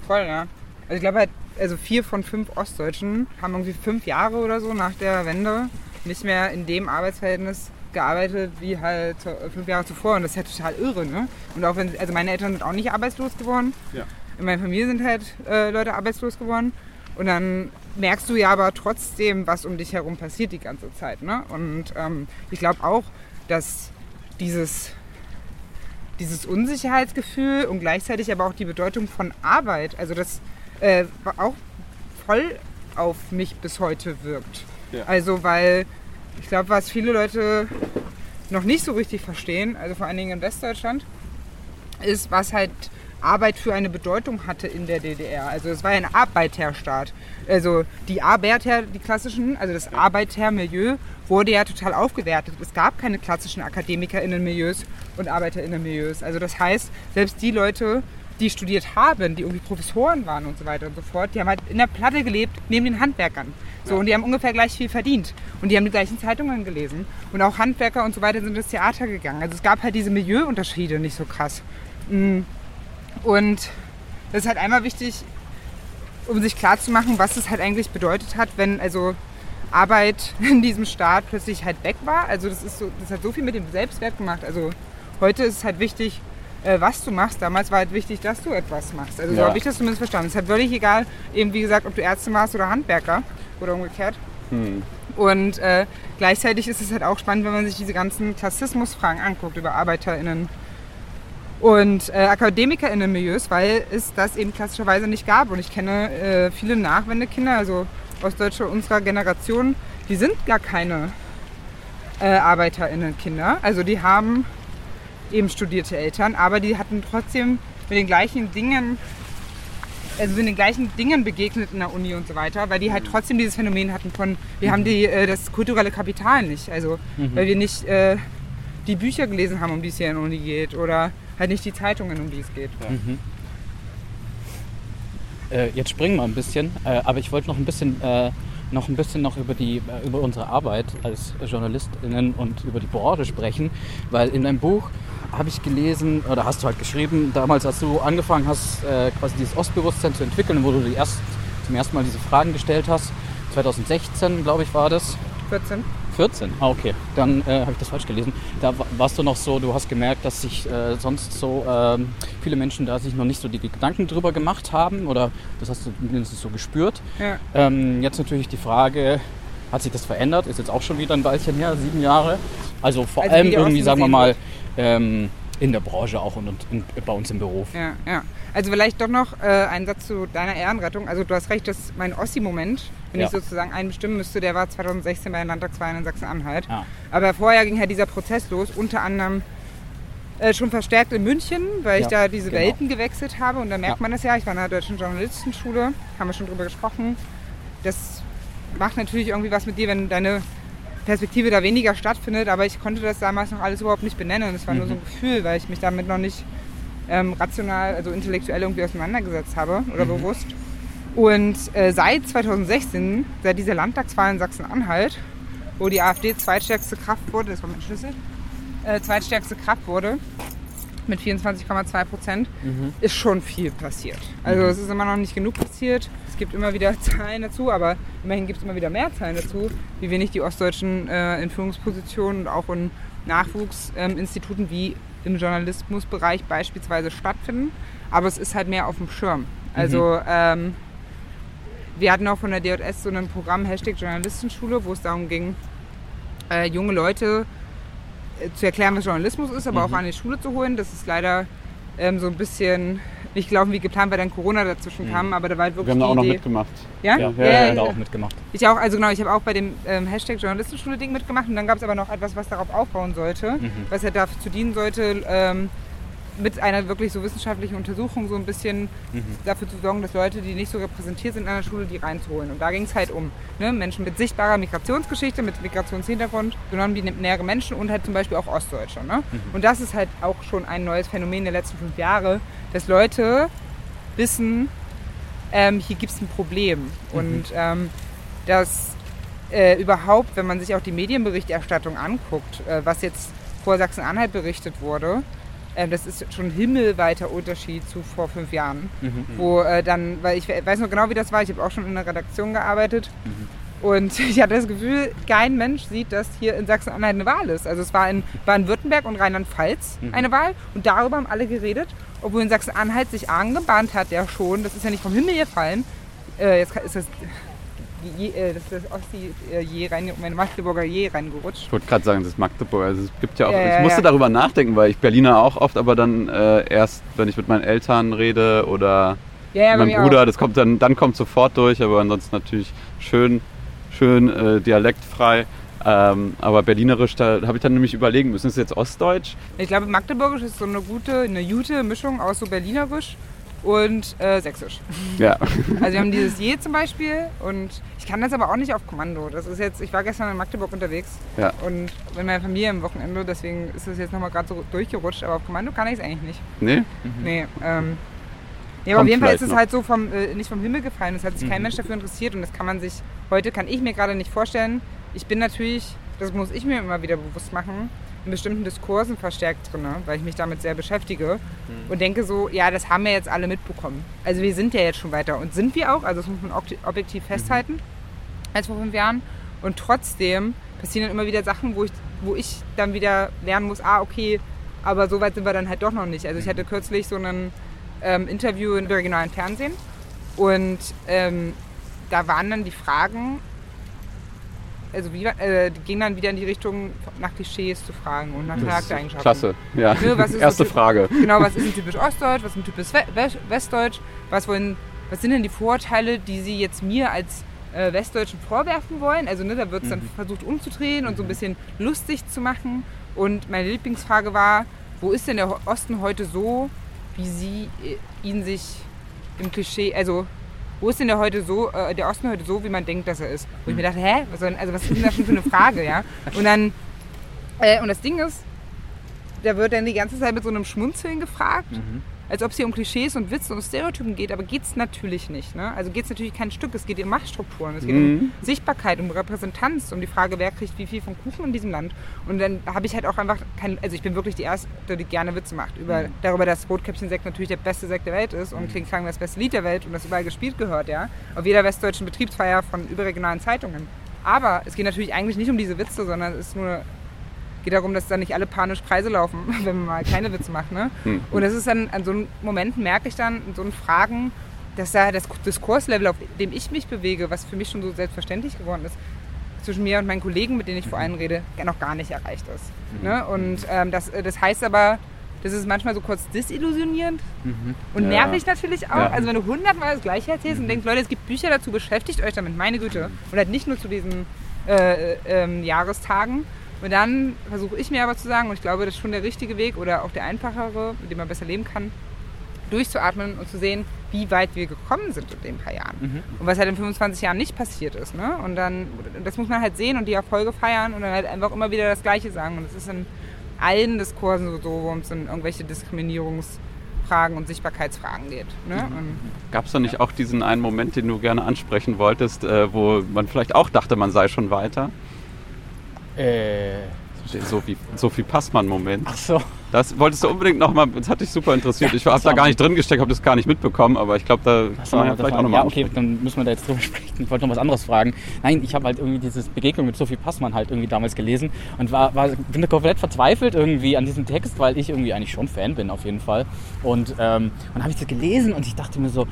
Voll, ja. Also ich glaube halt, also vier von fünf Ostdeutschen haben irgendwie fünf Jahre oder so nach der Wende nicht mehr in dem Arbeitsverhältnis gearbeitet wie halt fünf Jahre zuvor. Und das ist ja total irre, ne? Und auch wenn, also meine Eltern sind auch nicht arbeitslos geworden. Ja. In meiner Familie sind halt äh, Leute arbeitslos geworden. Und dann merkst du ja aber trotzdem, was um dich herum passiert die ganze Zeit. Ne? Und ähm, ich glaube auch, dass dieses, dieses Unsicherheitsgefühl und gleichzeitig aber auch die Bedeutung von Arbeit, also das äh, auch voll auf mich bis heute wirkt. Ja. Also weil ich glaube, was viele Leute noch nicht so richtig verstehen, also vor allen Dingen in Westdeutschland, ist, was halt Arbeit für eine Bedeutung hatte in der DDR. Also es war ja ein Arbeiterstaat. Also die Arbeiter, die klassischen, also das Arbeitermilieu wurde ja total aufgewertet. Es gab keine klassischen AkademikerInnen-Milieus und ArbeiterInnen-Milieus. Also das heißt, selbst die Leute, die studiert haben, die irgendwie Professoren waren und so weiter und so fort, die haben halt in der Platte gelebt, neben den Handwerkern. So, und die haben ungefähr gleich viel verdient. Und die haben die gleichen Zeitungen gelesen. Und auch Handwerker und so weiter sind ins Theater gegangen. Also es gab halt diese Milieuunterschiede nicht so krass. Mm. Und das ist halt einmal wichtig, um sich klarzumachen, was es halt eigentlich bedeutet hat, wenn also Arbeit in diesem Staat plötzlich halt weg war. Also das ist so, das hat so viel mit dem Selbstwert gemacht. Also heute ist es halt wichtig, äh, was du machst. Damals war halt wichtig, dass du etwas machst. Also so Ja. habe ich das zumindest verstanden. Es ist halt völlig egal, eben wie gesagt, ob du Ärzte warst oder Handwerker oder umgekehrt. Hm. Und äh, gleichzeitig ist es halt auch spannend, wenn man sich diese ganzen Klassismusfragen anguckt über ArbeiterInnen und äh, AkademikerInnen-Milieus, weil es das eben klassischerweise nicht gab. Und ich kenne äh, viele Nachwendekinder, also Ostdeutsche unserer Generation, die sind gar keine äh, ArbeiterInnen-Kinder. Also die haben eben studierte Eltern, aber die hatten trotzdem mit den gleichen Dingen also sind den gleichen Dingen begegnet in der Uni und so weiter, weil die halt trotzdem dieses Phänomen hatten von, wir haben die, äh, das kulturelle Kapital nicht. Also, weil wir nicht äh, die Bücher gelesen haben, um die es hier in der Uni geht oder halt nicht die Zeitungen, um die es geht. Äh, jetzt springen wir ein bisschen, äh, aber ich wollte noch ein bisschen, äh, noch ein bisschen noch über die, äh, über unsere Arbeit als JournalistInnen und über die Branche sprechen, weil in deinem Buch habe ich gelesen, oder hast du halt geschrieben, damals, als du angefangen hast, äh, quasi dieses Ostbewusstsein zu entwickeln, wo du die erst, zum ersten Mal diese Fragen gestellt hast, 2016, glaube ich, war das. 14. 14? Ah, okay. Dann äh, habe ich das falsch gelesen. Da wa- warst du noch so, du hast gemerkt, dass sich äh, sonst so ähm, viele Menschen da sich noch nicht so die Gedanken drüber gemacht haben oder das hast du mindestens so gespürt. Ja. Ähm, jetzt natürlich die Frage, hat sich das verändert? Ist jetzt auch schon wieder ein Weilchen her, sieben Jahre. Also vor Also allem irgendwie, sagen wir mal, ähm, in der Branche auch und, und in, bei uns im Beruf. Ja, ja. Also vielleicht doch noch äh, ein Satz zu deiner Ehrenrettung. Also du hast recht, dass mein Ossi-Moment, wenn Ja. ich sozusagen einen bestimmen müsste, der war 2016 bei den Landtagswahlen in Sachsen-Anhalt. Ja. Aber vorher ging halt dieser Prozess los, unter anderem äh, schon verstärkt in München, weil ich Ja, da diese genau. Welten gewechselt habe. Und da merkt Ja. man das ja. Ich war in der Deutschen Journalistenschule, haben wir schon drüber gesprochen. Das macht natürlich irgendwie was mit dir, wenn deine Perspektive da weniger stattfindet. Aber ich konnte das damals noch alles überhaupt nicht benennen. Es war nur so ein Gefühl, weil ich mich damit noch nicht ähm, rational, also intellektuell irgendwie auseinandergesetzt habe oder bewusst. Und äh, seit 2016, seit dieser Landtagswahl in Sachsen-Anhalt, wo die AfD zweitstärkste Kraft wurde, das war mein Schlüssel, äh, zweitstärkste Kraft wurde, mit 24,2 Prozent, ist schon viel passiert. Also es ist immer noch nicht genug passiert. Es gibt immer wieder Zahlen dazu, aber immerhin gibt es immer wieder mehr Zahlen dazu, wie wenig die Ostdeutschen äh, in Führungspositionen und auch in Nachwuchsinstituten wie im Journalismusbereich beispielsweise stattfinden. Aber es ist halt mehr auf dem Schirm. Also ähm, wir hatten auch von der DJS so ein Programm Hashtag Journalistenschule, wo es darum ging, äh, junge Leute äh, zu erklären, was Journalismus ist, aber auch an die Schule zu holen. Das ist leider ähm, so ein bisschen nicht gelaufen wie geplant, weil dann Corona dazwischen kam, aber da war halt Wir wirklich haben da auch die noch Idee. mitgemacht. Ja? Ja, Ja, ja, ja, ja, da ja. auch mitgemacht. Ich auch, also genau, ich habe auch bei dem ähm, Hashtag Journalistenschule-Ding mitgemacht und dann gab es aber noch etwas, was darauf aufbauen sollte, Mhm. was ja dazu dienen sollte, ähm, mit einer wirklich so wissenschaftlichen Untersuchung so ein bisschen Mhm. dafür zu sorgen, dass Leute, die nicht so repräsentiert sind an der Schule, die reinzuholen. Und da ging es halt um ne, Menschen mit sichtbarer Migrationsgeschichte, mit Migrationshintergrund, non-binäre Menschen und halt zum Beispiel auch Ostdeutsche. Ne? Mhm. Und das ist halt auch schon ein neues Phänomen der letzten fünf Jahre, dass Leute wissen, ähm, hier gibt es ein Problem. Mhm. Und ähm, dass äh, überhaupt, wenn man sich auch die Medienberichterstattung anguckt, äh, was jetzt vor Sachsen-Anhalt berichtet wurde, das ist schon ein himmelweiter Unterschied zu vor fünf Jahren. Mhm. Wo äh, dann, weil ich we- weiß noch genau, wie das war, ich habe auch schon in der Redaktion gearbeitet. Und ich hatte das Gefühl, kein Mensch sieht, dass hier in Sachsen-Anhalt eine Wahl ist. Also es war in Baden-Württemberg und Rheinland-Pfalz eine Wahl und darüber haben alle geredet, obwohl in Sachsen-Anhalt sich angebahnt hat, ja schon, das ist ja nicht vom Himmel gefallen. Äh, jetzt ist das, je, äh, das, ist das Ossi äh, rein, meine Magdeburger je reingerutscht. Ich wollte gerade sagen, das ist Magdeburg. Also es gibt ja auch, Ja, ich musste ja. darüber nachdenken, weil ich Berliner auch oft, aber dann äh, erst, wenn ich mit meinen Eltern rede oder Ja, ja, bei mein mir Bruder, auch. das kommt dann, dann kommt sofort durch, aber ansonsten natürlich schön, schön äh, dialektfrei. Ähm, aber Berlinerisch, da habe ich dann nämlich überlegen müssen, ist es jetzt Ostdeutsch? Ich glaube, Magdeburgisch ist so eine gute, eine gute Mischung aus so Berlinerisch und äh, Sächsisch. Ja. Also wir haben dieses Je zum Beispiel und ich kann das aber auch nicht auf Kommando. Das ist jetzt, ich war gestern in Magdeburg unterwegs Ja. und mit meiner Familie am Wochenende, deswegen ist das jetzt nochmal gerade so durchgerutscht, aber auf Kommando kann ich es eigentlich nicht. Nee? Nee, ähm, nee, aber auf jeden Fall ist es noch. halt so vom, äh, nicht vom Himmel gefallen. Es hat sich kein Mensch dafür interessiert und das kann man sich, heute kann ich mir gerade nicht vorstellen. Ich bin natürlich, das muss ich mir immer wieder bewusst machen, in bestimmten Diskursen verstärkt drin, weil ich mich damit sehr beschäftige und denke so, ja, das haben wir jetzt alle mitbekommen. Also wir sind ja jetzt schon weiter. Und sind wir auch, also das muss man obje- objektiv festhalten, als vor fünf Jahren. Und trotzdem passieren dann immer wieder Sachen, wo ich, wo ich dann wieder lernen muss, ah, okay, aber so weit sind wir dann halt doch noch nicht. Also ich hatte kürzlich so ein ähm, Interview im regionalen Fernsehen. Und ähm, da waren dann die Fragen, also wie, äh, die gingen dann wieder in die Richtung, nach Klischees zu fragen und nach Charaktereigenschaften. Klasse. Ja. Ist Erste so- Frage. Genau, was ist denn typisch Ostdeutsch, was ist denn typisch We We Westdeutsch, was, wollen, was sind denn die Vorurteile, die Sie jetzt mir als äh, Westdeutschen vorwerfen wollen? Also ne, da wird es dann versucht umzudrehen und so ein bisschen lustig zu machen. Und meine Lieblingsfrage war, wo ist denn der Osten heute so, wie Sie äh, ihn sich im Klischee, also wo ist denn der heute so, äh, der Osten heute so, wie man denkt, dass er ist? Wo ich mir dachte, hä, was, denn- also was ist denn das schon für eine Frage, ja? Und dann, äh, und das Ding ist, da wird dann die ganze Zeit mit so einem Schmunzeln gefragt, als ob es hier um Klischees und Witze und Stereotypen geht, aber geht es natürlich nicht. Ne? Also geht es natürlich kein Stück, es geht um Machtstrukturen, es geht um Sichtbarkeit, um Repräsentanz, um die Frage, wer kriegt wie viel vom Kuchen in diesem Land. Und dann habe ich halt auch einfach kein, also ich bin wirklich die Erste, die gerne Witze macht über, darüber, dass Rotkäppchen-Sekt natürlich der beste Sekt der Welt ist und Kling Klang das beste Lied der Welt und das überall gespielt gehört, ja. Auf jeder westdeutschen Betriebsfeier von überregionalen Zeitungen. Aber es geht natürlich eigentlich nicht um diese Witze, sondern es ist nur geht darum, dass da nicht alle panisch Kreise laufen, wenn man mal keine Witze macht. Ne? Und das ist dann, an so einem Moment merke ich dann in so einen Fragen, dass da das Diskurslevel, auf dem ich mich bewege, was für mich schon so selbstverständlich geworden ist, zwischen mir und meinen Kollegen, mit denen ich vor allem rede, noch gar nicht erreicht ist. Ne? Und ähm, das, äh, das heißt aber, das ist manchmal so kurz desillusionierend und Ja. nervig natürlich auch. Ja. Also wenn du hundertmal das Gleiche erzählst und denkst, Leute, es gibt Bücher dazu, beschäftigt euch damit, meine Güte. Und halt nicht nur zu diesen äh, ähm, Jahrestagen. Und dann versuche ich mir aber zu sagen, und ich glaube, das ist schon der richtige Weg oder auch der einfachere, mit dem man besser leben kann, durchzuatmen und zu sehen, wie weit wir gekommen sind in den paar Jahren. Und was halt in 25 Jahren nicht passiert ist. Ne? Und dann, das muss man halt sehen und die Erfolge feiern und dann halt einfach immer wieder das Gleiche sagen. Und das ist in allen Diskursen so, wo es in irgendwelche Diskriminierungsfragen und Sichtbarkeitsfragen geht. Ne? Und Gab es da nicht auch diesen einen Moment, den du gerne ansprechen wolltest, äh, wo man vielleicht auch dachte, man sei schon weiter? Äh, Sophie, Sophie Passmann-Moment. ach so. Das wolltest du unbedingt nochmal, das hat dich super interessiert. Ja, ich habe da gar nicht drin gesteckt, habe das gar nicht mitbekommen, aber ich glaube, da kann man ja vielleicht auch nochmal ja, okay, dann müssen wir da jetzt drüber sprechen. Ich wollte noch was anderes fragen. Nein, ich habe halt irgendwie dieses Begegnung mit Sophie Passmann halt irgendwie damals gelesen und war, war bin da komplett verzweifelt irgendwie an diesem Text, weil ich irgendwie eigentlich schon Fan bin auf jeden Fall. Und ähm, dann habe ich das gelesen und ich dachte mir so,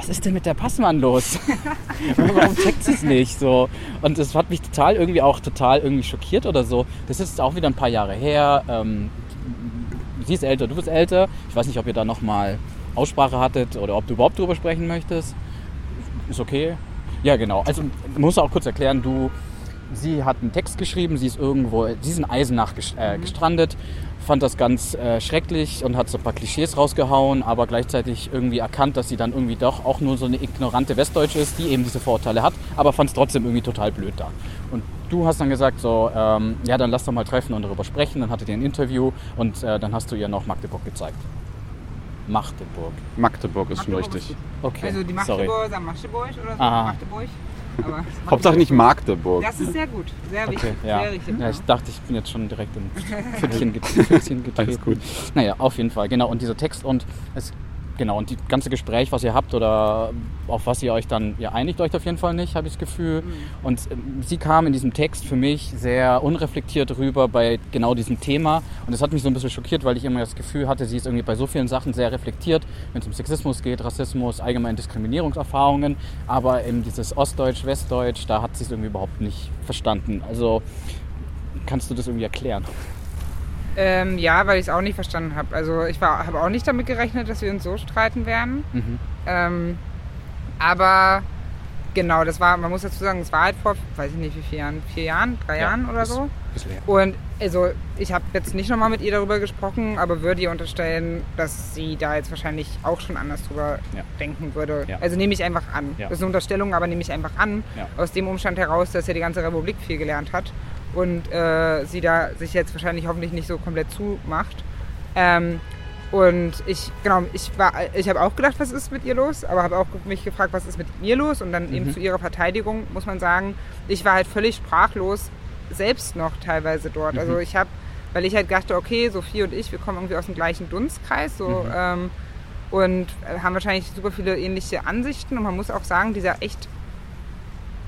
was ist denn mit der Passmann los? Warum checkt sie es nicht so? Und das hat mich total irgendwie auch total irgendwie schockiert oder so. Das ist auch wieder ein paar Jahre her. Ähm, sie ist älter, du bist älter. Ich weiß nicht, ob ihr da nochmal Aussprache hattet oder ob du überhaupt drüber sprechen möchtest. Ist okay. Ja, genau. Also, muss auch kurz erklären, du sie hat einen Text geschrieben, sie ist irgendwo, sie ist in Eisenach äh, gestrandet, fand das ganz äh, schrecklich und hat so ein paar Klischees rausgehauen, aber gleichzeitig irgendwie erkannt, dass sie dann irgendwie doch auch nur so eine ignorante Westdeutsche ist, die eben diese Vorurteile hat, aber fand es trotzdem irgendwie total blöd da. Und du hast dann gesagt, so, ähm, ja, dann lass doch mal treffen und darüber sprechen. Dann hattet ihr ein Interview und äh, dann hast du ihr noch Magdeburg gezeigt. Magdeburg. Magdeburg ist schon Magdeburg richtig. ist Okay, Also die sorry. Magdeburger sagen Magdeburg oder so. Aha. Magdeburg. Aber Hauptsache nicht Magdeburg. Das ist sehr gut. Sehr Okay, wichtig. ja. Sehr richtig. ja. Ich dachte, ich bin jetzt schon direkt in Pfützchen, get Pfützchen getreten. Alles gut. Naja, auf jeden Fall, genau. Und dieser Text und es, genau, und die ganze Gespräch, was ihr habt oder auf was ihr euch dann, ihr einigt euch auf jeden Fall nicht, habe ich das Gefühl. Und ähm, sie kam in diesem Text für mich sehr unreflektiert rüber bei genau diesem Thema. Und das hat mich so ein bisschen schockiert, weil ich immer das Gefühl hatte, sie ist irgendwie bei so vielen Sachen sehr reflektiert, wenn es um Sexismus geht, Rassismus, allgemein Diskriminierungserfahrungen. Aber eben dieses Ostdeutsch, Westdeutsch, da hat sie es irgendwie überhaupt nicht verstanden. Also kannst du das irgendwie erklären? Ähm, ja, weil ich es auch nicht verstanden habe. Also ich habe auch nicht damit gerechnet, dass wir uns so streiten werden. Mhm. Ähm, aber genau, das war, man muss dazu sagen, es war halt vor, weiß ich nicht wie vielen Jahren, vier Jahren, drei Ja, Jahren oder das- so. Her. Und also ich habe jetzt nicht nochmal mit ihr darüber gesprochen, aber würde ihr unterstellen, dass sie da jetzt wahrscheinlich auch schon anders drüber Ja. denken würde. Ja. Also nehme ich einfach an. Das ist eine Unterstellung, aber nehme ich einfach an. Aus dem Umstand heraus, dass ja die ganze Republik viel gelernt hat und äh, sie da sich jetzt wahrscheinlich hoffentlich nicht so komplett zumacht. Ähm, und ich, genau, ich war, ich habe auch gedacht, was ist mit ihr los, aber habe auch mich gefragt, was ist mit mir los? Und dann eben zu ihrer Verteidigung muss man sagen, ich war halt völlig sprachlos, selbst noch teilweise dort. Also ich habe, weil ich halt dachte, okay, Sophie und ich, wir kommen irgendwie aus dem gleichen Dunstkreis, so ähm, und äh, haben wahrscheinlich super viele ähnliche Ansichten. Und man muss auch sagen, dieser echt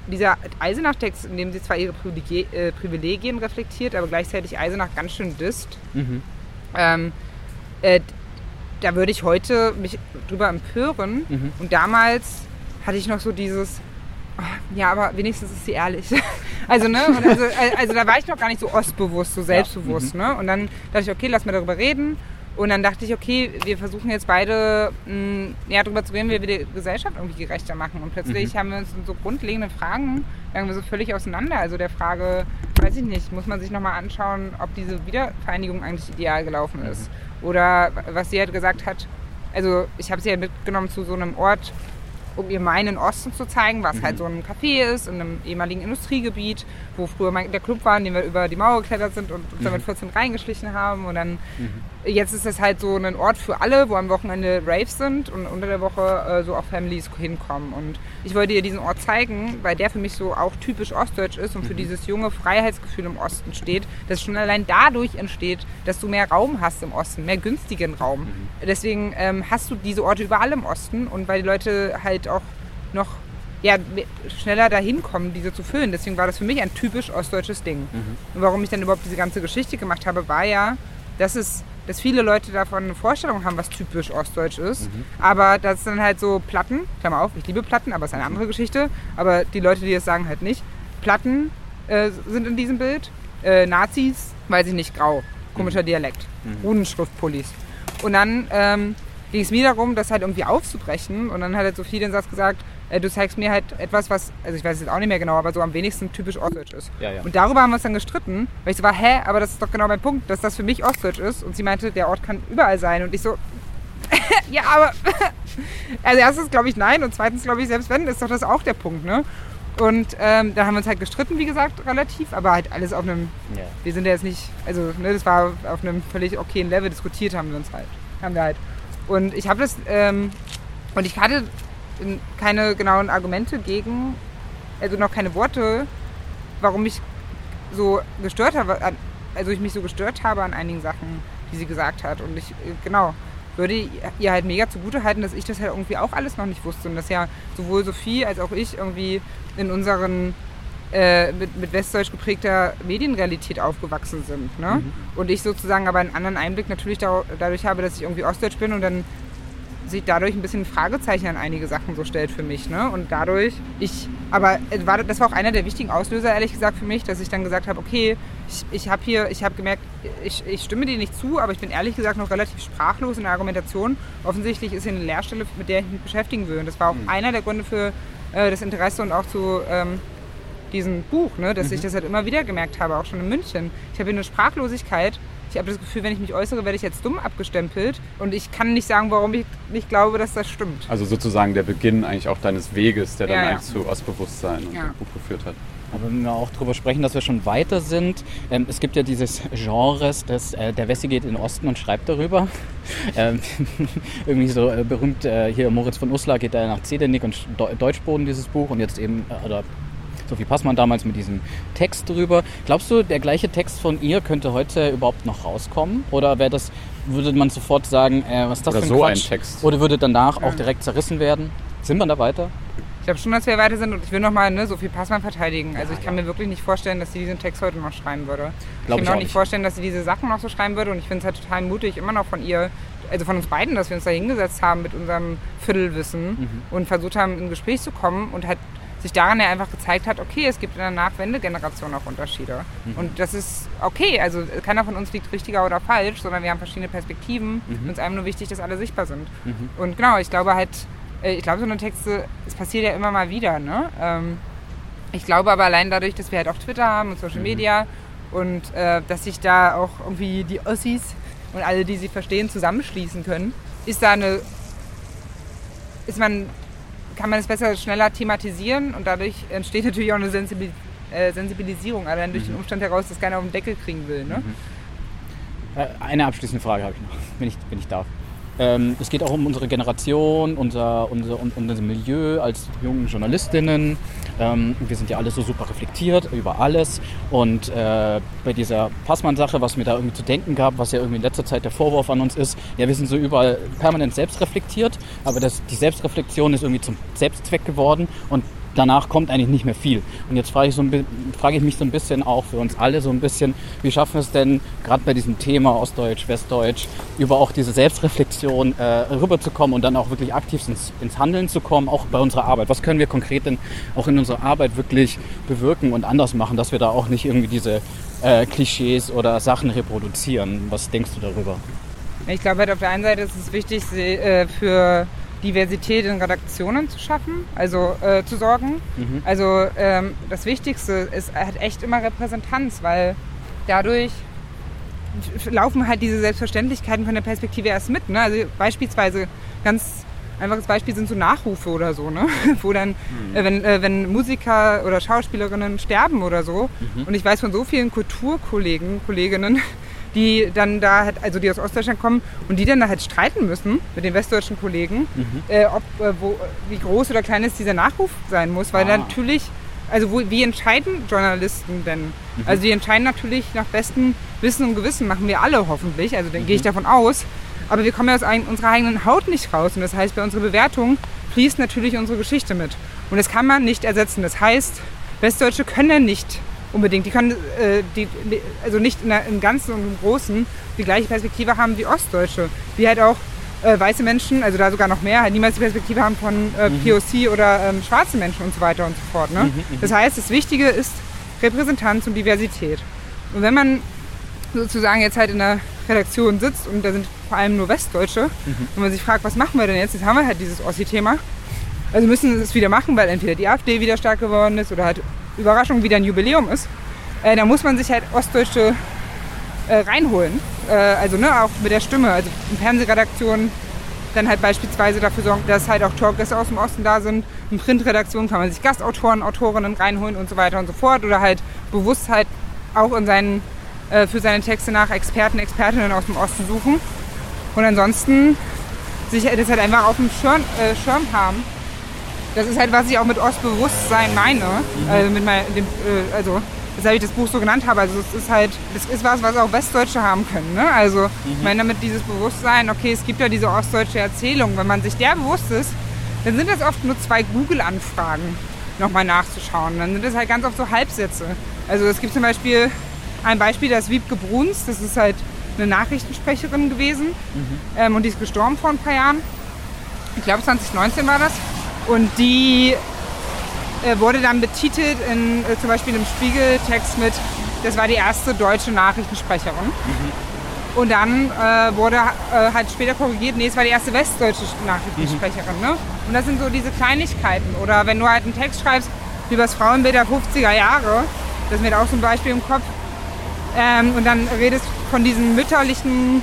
dieser Eisenach-Text, in dem sie zwar ihre Privilegien, äh, Privilegien reflektiert, aber gleichzeitig Eisenach ganz schön disst, Mhm. ähm, äh, da würde ich heute mich drüber empören. Mhm. Und damals hatte ich noch so dieses, ah, ja, aber wenigstens ist sie ehrlich. also, ne, also, äh, also da war ich noch gar nicht so ostbewusst, so selbstbewusst, ne? Und dann dachte ich, okay, lass mal darüber reden. Und dann dachte ich, okay, wir versuchen jetzt beide mh, ja, darüber zu reden, wie wir die Gesellschaft irgendwie gerechter machen. Und plötzlich haben wir uns in so grundlegenden Fragen, lagen wir so völlig auseinander. Also der Frage, weiß ich nicht, muss man sich nochmal anschauen, ob diese Wiedervereinigung eigentlich ideal gelaufen ist. Oder was sie halt gesagt hat, also ich habe sie ja mitgenommen zu so einem Ort, um ihr meinen Osten zu zeigen, was halt so ein Café ist, in einem ehemaligen Industriegebiet, wo früher mein, der Club war, in dem wir über die Mauer geklettert sind und uns dann mit 14 reingeschlichen haben. Und dann jetzt ist es halt so ein Ort für alle, wo am Wochenende Raves sind und unter der Woche äh, so auch Families hinkommen. Und ich wollte ihr diesen Ort zeigen, weil der für mich so auch typisch ostdeutsch ist und für dieses junge Freiheitsgefühl im Osten steht, das schon allein dadurch entsteht, dass du mehr Raum hast im Osten, mehr günstigen Raum. Deswegen ähm, hast du diese Orte überall im Osten und weil die Leute halt auch noch ja, schneller dahin kommen, diese zu füllen. Deswegen war das für mich ein typisch ostdeutsches Ding. Und warum ich dann überhaupt diese ganze Geschichte gemacht habe, war ja, dass es dass viele Leute davon eine Vorstellung haben, was typisch ostdeutsch ist. Aber das dann halt so Platten, Klammer auf, ich liebe Platten, aber es ist eine andere Geschichte. Aber die Leute, die das sagen, halt nicht. Platten äh, sind in diesem Bild. Äh, Nazis, weiß ich nicht, grau. Komischer Dialekt. Runenschriftpullis. Und dann ähm, ging es mir darum, das halt irgendwie aufzubrechen. Und dann hat halt Sophie den Satz gesagt, äh, du zeigst mir halt etwas, was, also ich weiß es jetzt auch nicht mehr genau, aber so am wenigsten typisch ostdeutsch ist. Ja, ja. Und darüber haben wir uns dann gestritten, weil ich so war, hä, aber das ist doch genau mein Punkt, dass das für mich ostdeutsch ist. Und sie meinte, der Ort kann überall sein. Und ich so, ja, aber, also erstens glaube ich nein und zweitens glaube ich, selbst wenn, ist doch das auch der Punkt, ne? Und ähm, da haben wir uns halt gestritten, wie gesagt, relativ, aber halt alles auf einem Ja. wir sind ja jetzt nicht, also ne, das war auf einem völlig okayen Level diskutiert haben wir uns halt, haben wir halt. Und ich habe das, ähm, und ich hatte keine genauen Argumente gegen, also noch keine Worte, warum ich so gestört habe, also ich mich so gestört habe an einigen Sachen, die sie gesagt hat. Und ich, äh, genau, würde ihr halt mega zugute halten, dass ich das halt irgendwie auch alles noch nicht wusste und dass ja sowohl Sophie als auch ich irgendwie in unseren äh, mit, mit westdeutsch geprägter Medienrealität aufgewachsen sind. Ne? Und ich sozusagen aber einen anderen Einblick natürlich da, dadurch habe, dass ich irgendwie ostdeutsch bin und dann sich dadurch ein bisschen ein Fragezeichen an einige Sachen so stellt für mich. Ne? Und dadurch, ich, aber es war, das war auch einer der wichtigen Auslöser, ehrlich gesagt, für mich, dass ich dann gesagt habe, okay, ich, ich habe hier, ich habe gemerkt, ich, ich stimme dir nicht zu, aber ich bin ehrlich gesagt noch relativ sprachlos in der Argumentation. Offensichtlich ist hier eine Lehrstelle, mit der ich mich beschäftigen will. Und das war auch einer der Gründe für äh, das Interesse und auch zu, ähm, diesem Buch, ne? dass ich das halt immer wieder gemerkt habe, auch schon in München. Ich habe hier eine Sprachlosigkeit. Ich habe das Gefühl, wenn ich mich äußere, werde ich jetzt dumm abgestempelt. Und ich kann nicht sagen, warum ich nicht glaube, dass das stimmt. Also sozusagen der Beginn eigentlich auch deines Weges, der dann Ja, ja. eigentlich zu Ostbewusstsein und Ja. dem Buch geführt hat. Aber wenn wir auch darüber sprechen, dass wir schon weiter sind, ähm, es gibt ja dieses Genres, dass äh, der Wessi geht in den Osten und schreibt darüber. Ähm, irgendwie so äh, berühmt, äh, hier Moritz von Uslar geht da nach Zedernick und Deu- Deutschboden dieses Buch und jetzt eben, äh, oder Sophie Passmann damals mit diesem Text drüber. Glaubst du, der gleiche Text von ihr könnte heute überhaupt noch rauskommen? Oder wäre das, würde man sofort sagen, äh, was ist das Oder für ein so ein? Text. Oder würde danach auch direkt zerrissen werden? Sind wir da weiter? Ich glaube schon, dass wir weiter sind und ich will nochmal ne, Sophie Passmann verteidigen. Also ich kann mir wirklich nicht vorstellen, dass sie diesen Text heute noch schreiben würde. Glaub ich kann ich mir auch auch nicht nicht. vorstellen, dass sie diese Sachen noch so schreiben würde und ich finde es halt total mutig, immer noch von ihr, also von uns beiden, dass wir uns da hingesetzt haben mit unserem Viertelwissen Mhm. und versucht haben, in ein Gespräch zu kommen und halt sich daran ja einfach gezeigt hat, okay, es gibt in der Nachwende-Generation auch Unterschiede. Mhm. Und das ist okay. Also keiner von uns liegt richtiger oder falsch, sondern wir haben verschiedene Perspektiven. Mhm. Uns ist einfach nur wichtig, dass alle sichtbar sind. Und genau, ich glaube halt, äh, ich glaube, so eine Texte, es passiert ja immer mal wieder, ne? Ähm, ich glaube aber allein dadurch, dass wir halt auch Twitter haben und Social Media und äh, dass sich da auch irgendwie die Ossis und alle, die sie verstehen, zusammenschließen können, ist da eine, ist man, kann man es besser, schneller thematisieren und dadurch entsteht natürlich auch eine Sensibil äh, Sensibilisierung, allein durch den Umstand heraus, dass keiner auf den Deckel kriegen will, ne? Äh, Eine abschließende Frage habe ich noch, wenn ich, wenn ich darf. Ähm, es geht auch um unsere Generation, unser, unser, um, unser Milieu als jungen Journalistinnen. Ähm, wir sind ja alle so super reflektiert über alles. Und äh, bei dieser Passmann-Sache, was mir da irgendwie zu denken gab, was ja irgendwie in letzter Zeit der Vorwurf an uns ist, ja, wir sind so überall permanent selbstreflektiert, aber das, die Selbstreflexion ist irgendwie zum Selbstzweck geworden und danach kommt eigentlich nicht mehr viel. Und jetzt frage ich, so ein, frage ich mich so ein bisschen auch für uns alle so ein bisschen, wie schaffen wir es denn, gerade bei diesem Thema Ostdeutsch, Westdeutsch, über auch diese Selbstreflexion äh, rüberzukommen und dann auch wirklich aktiv ins, ins Handeln zu kommen, auch bei unserer Arbeit. Was können wir konkret denn auch in unserer Arbeit wirklich bewirken und anders machen, dass wir da auch nicht irgendwie diese äh, Klischees oder Sachen reproduzieren? Was denkst du darüber? Ich glaube halt auf der einen Seite ist es wichtig, äh, für Diversität in Redaktionen zu schaffen, also äh, zu sorgen. Also ähm, das Wichtigste ist halt echt immer Repräsentanz, weil dadurch laufen halt diese Selbstverständlichkeiten von der Perspektive erst mit. Ne? Also beispielsweise ganz einfaches Beispiel sind so Nachrufe oder so, ne? wo dann, äh, wenn, äh, wenn Musiker oder Schauspielerinnen sterben oder so. Und ich weiß von so vielen Kulturkollegen, Kolleginnen, die dann da halt, also die aus Ostdeutschland kommen und die dann da halt streiten müssen mit den westdeutschen Kollegen, äh, ob, äh, wo, wie groß oder klein ist dieser Nachruf sein muss, weil Ah. natürlich, also wo, wie entscheiden Journalisten denn? Also die entscheiden natürlich nach bestem Wissen und Gewissen, machen wir alle hoffentlich, also dann gehe ich davon aus, aber wir kommen ja aus ein, unserer eigenen Haut nicht raus. Und das heißt, bei unserer Bewertung fließt natürlich unsere Geschichte mit. Und das kann man nicht ersetzen. Das heißt, Westdeutsche können nicht unbedingt. Die können äh, die, also nicht in der, im Ganzen und im Großen die gleiche Perspektive haben wie Ostdeutsche. Wie halt auch äh, weiße Menschen, also da sogar noch mehr, halt niemals die Perspektive haben von äh, POC oder ähm, schwarzen Menschen und so weiter und so fort. Ne? Das heißt, das Wichtige ist Repräsentanz und Diversität. Und wenn man sozusagen jetzt halt in der Redaktion sitzt und da sind vor allem nur Westdeutsche und man sich fragt, was machen wir denn jetzt? Jetzt haben wir halt dieses Ossi-Thema. Also müssen wir es wieder machen, weil entweder die AfD wieder stark geworden ist oder halt Überraschung wieder ein Jubiläum ist. Äh, da muss man sich halt Ostdeutsche äh, reinholen. Äh, also ne, auch mit der Stimme. Also in Fernsehredaktionen dann halt beispielsweise dafür sorgen, dass halt auch Talkgäste aus dem Osten da sind. In Printredaktionen kann man sich Gastautoren, Autorinnen reinholen und so weiter und so fort. Oder halt bewusst halt auch in seinen, äh, für seine Texte nach Experten, Expertinnen aus dem Osten suchen. Und ansonsten sich das halt einfach auf dem Schirm, äh, Schirm haben. Das ist halt, was ich auch mit Ostbewusstsein meine. Also, mit mein, dem, äh, also weshalb ich das Buch so genannt habe. Also es ist halt, das ist was, was auch Westdeutsche haben können. Ne? Also ich meine damit dieses Bewusstsein, okay, es gibt ja diese ostdeutsche Erzählung. Wenn man sich der bewusst ist, dann sind das oft nur zwei Google-Anfragen, nochmal nachzuschauen. Dann sind das halt ganz oft so Halbsätze. Also es gibt zum Beispiel ein Beispiel, das Wiebke Bruns, das ist halt eine Nachrichtensprecherin gewesen ähm, und die ist gestorben vor ein paar Jahren. Ich glaube 2019 war das. Und die äh, wurde dann betitelt in äh, zum Beispiel im Spiegeltext mit, das war die erste deutsche Nachrichtensprecherin. Und dann äh, wurde äh, halt später korrigiert, nee, es war die erste westdeutsche Nachrichtensprecherin. Ne? Und das sind so diese Kleinigkeiten. Oder wenn du halt einen Text schreibst, über das Frauenbild der 50er Jahre. Das ist mir auch so ein Beispiel im Kopf. Ähm, und dann redest von diesen mütterlichen,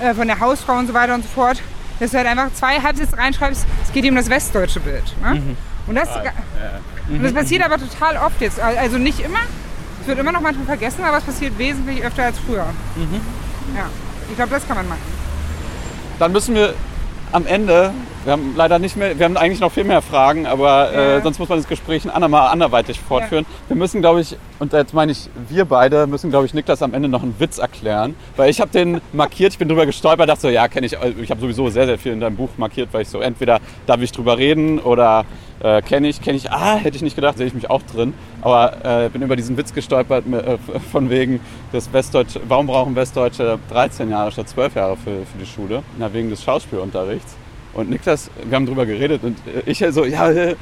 äh, von der Hausfrau und so weiter und so fort. Dass du halt einfach zwei Halbsätze reinschreibst, es geht um das westdeutsche Bild. Ne? Und, das, und das passiert aber total oft jetzt. Also nicht immer. Es wird immer noch manchmal vergessen, aber es passiert wesentlich öfter als früher. Ja, ich glaube, das kann man machen. Dann müssen wir am Ende, wir haben leider nicht mehr, wir haben eigentlich noch viel mehr Fragen, aber äh, Ja. sonst muss man das Gespräch ein andermal anderweitig fortführen. Wir müssen, glaube ich, und jetzt meine ich, wir beide müssen, glaube ich, Niklas am Ende noch einen Witz erklären, weil ich habe den markiert, ich bin drüber gestolpert, dachte so, ja, kenne ich, also ich habe sowieso sehr, sehr viel in deinem Buch markiert, weil ich so, entweder darf ich drüber reden oder äh, kenne ich, kenne ich, ah, hätte ich nicht gedacht, sehe ich mich auch drin, aber äh, bin über diesen Witz gestolpert äh, von wegen des Westdeutsche, warum brauchen Westdeutsche 13 Jahre statt 12 Jahre für, für die Schule? Na, wegen des Schauspielunterrichts. Und Niklas, wir haben drüber geredet und äh, ich so, ja, äh,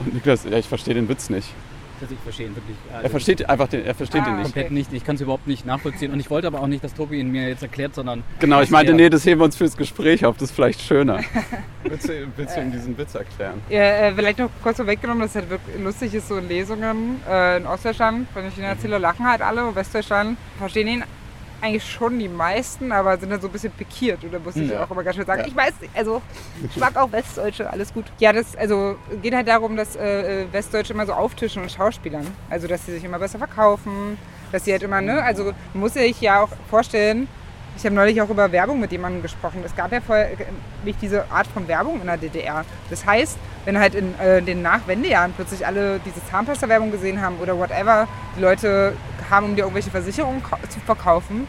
und Niklas, ja, ich verstehe den Witz nicht. Das ich verstehe wirklich. Er versteht einfach den, er versteht Ah. ihn nicht. komplett nicht. Ich kann es überhaupt nicht nachvollziehen. Und ich wollte aber auch nicht, dass Tobi ihn mir jetzt erklärt, sondern. Genau, ich meinte, nee, das heben wir uns fürs Gespräch auf, das ist vielleicht schöner. willst, du, willst du ihm diesen Witz erklären? Ja, äh, vielleicht noch kurz vorweggenommen, dass es halt wirklich lustig ist, so in Lesungen äh, in Ostdeutschland, wenn ich ihn erzähle, lachen halt alle und Westdeutschland verstehen ihn eigentlich schon die meisten, aber sind dann so ein bisschen pikiert. Da muss ich Ja. auch immer ganz schön sagen, Ja. ich weiß nicht, also ich mag auch Westdeutsche, alles gut. Ja, das also geht halt darum, dass äh, äh, Westdeutsche immer so auftischen und Schauspielern. Also dass sie sich immer besser verkaufen, dass sie halt immer, ne, also muss sich ja auch vorstellen, ich habe neulich auch über Werbung mit jemandem gesprochen. Es gab ja vorher äh, nicht diese Art von Werbung in der DDR. Das heißt, wenn halt in äh, den Nachwendejahren plötzlich alle diese Zahnpasta-Werbung gesehen haben oder whatever, die Leute kamen, um dir irgendwelche Versicherungen zu verkaufen.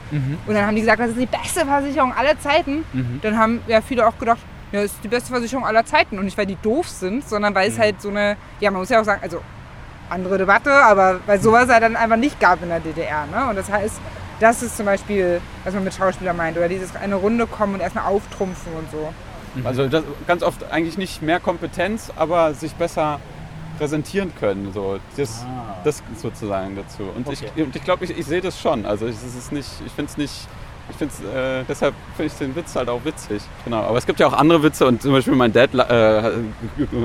Und dann haben die gesagt, das ist die beste Versicherung aller Zeiten. Dann haben ja viele auch gedacht, ja, das ist die beste Versicherung aller Zeiten. Und nicht, weil die doof sind, sondern weil es halt so eine, ja, man muss ja auch sagen, also andere Debatte, aber weil sowas halt dann einfach nicht gab in der DDR. Ne? Und das heißt, das ist zum Beispiel, was man mit Schauspielern meint. Oder dieses eine Runde kommen und erstmal auftrumpfen und so. Also das, ganz oft eigentlich nicht mehr Kompetenz, aber sich besser präsentieren können. So. Das, Ah. das sozusagen dazu. Und Okay. ich, und ich glaube, ich, ich sehe das schon. Also ich, es ist nicht, ich finde es nicht. Ich finde äh, deshalb finde ich den Witz halt auch witzig. Genau. Aber es gibt ja auch andere Witze und zum Beispiel mein Dad äh,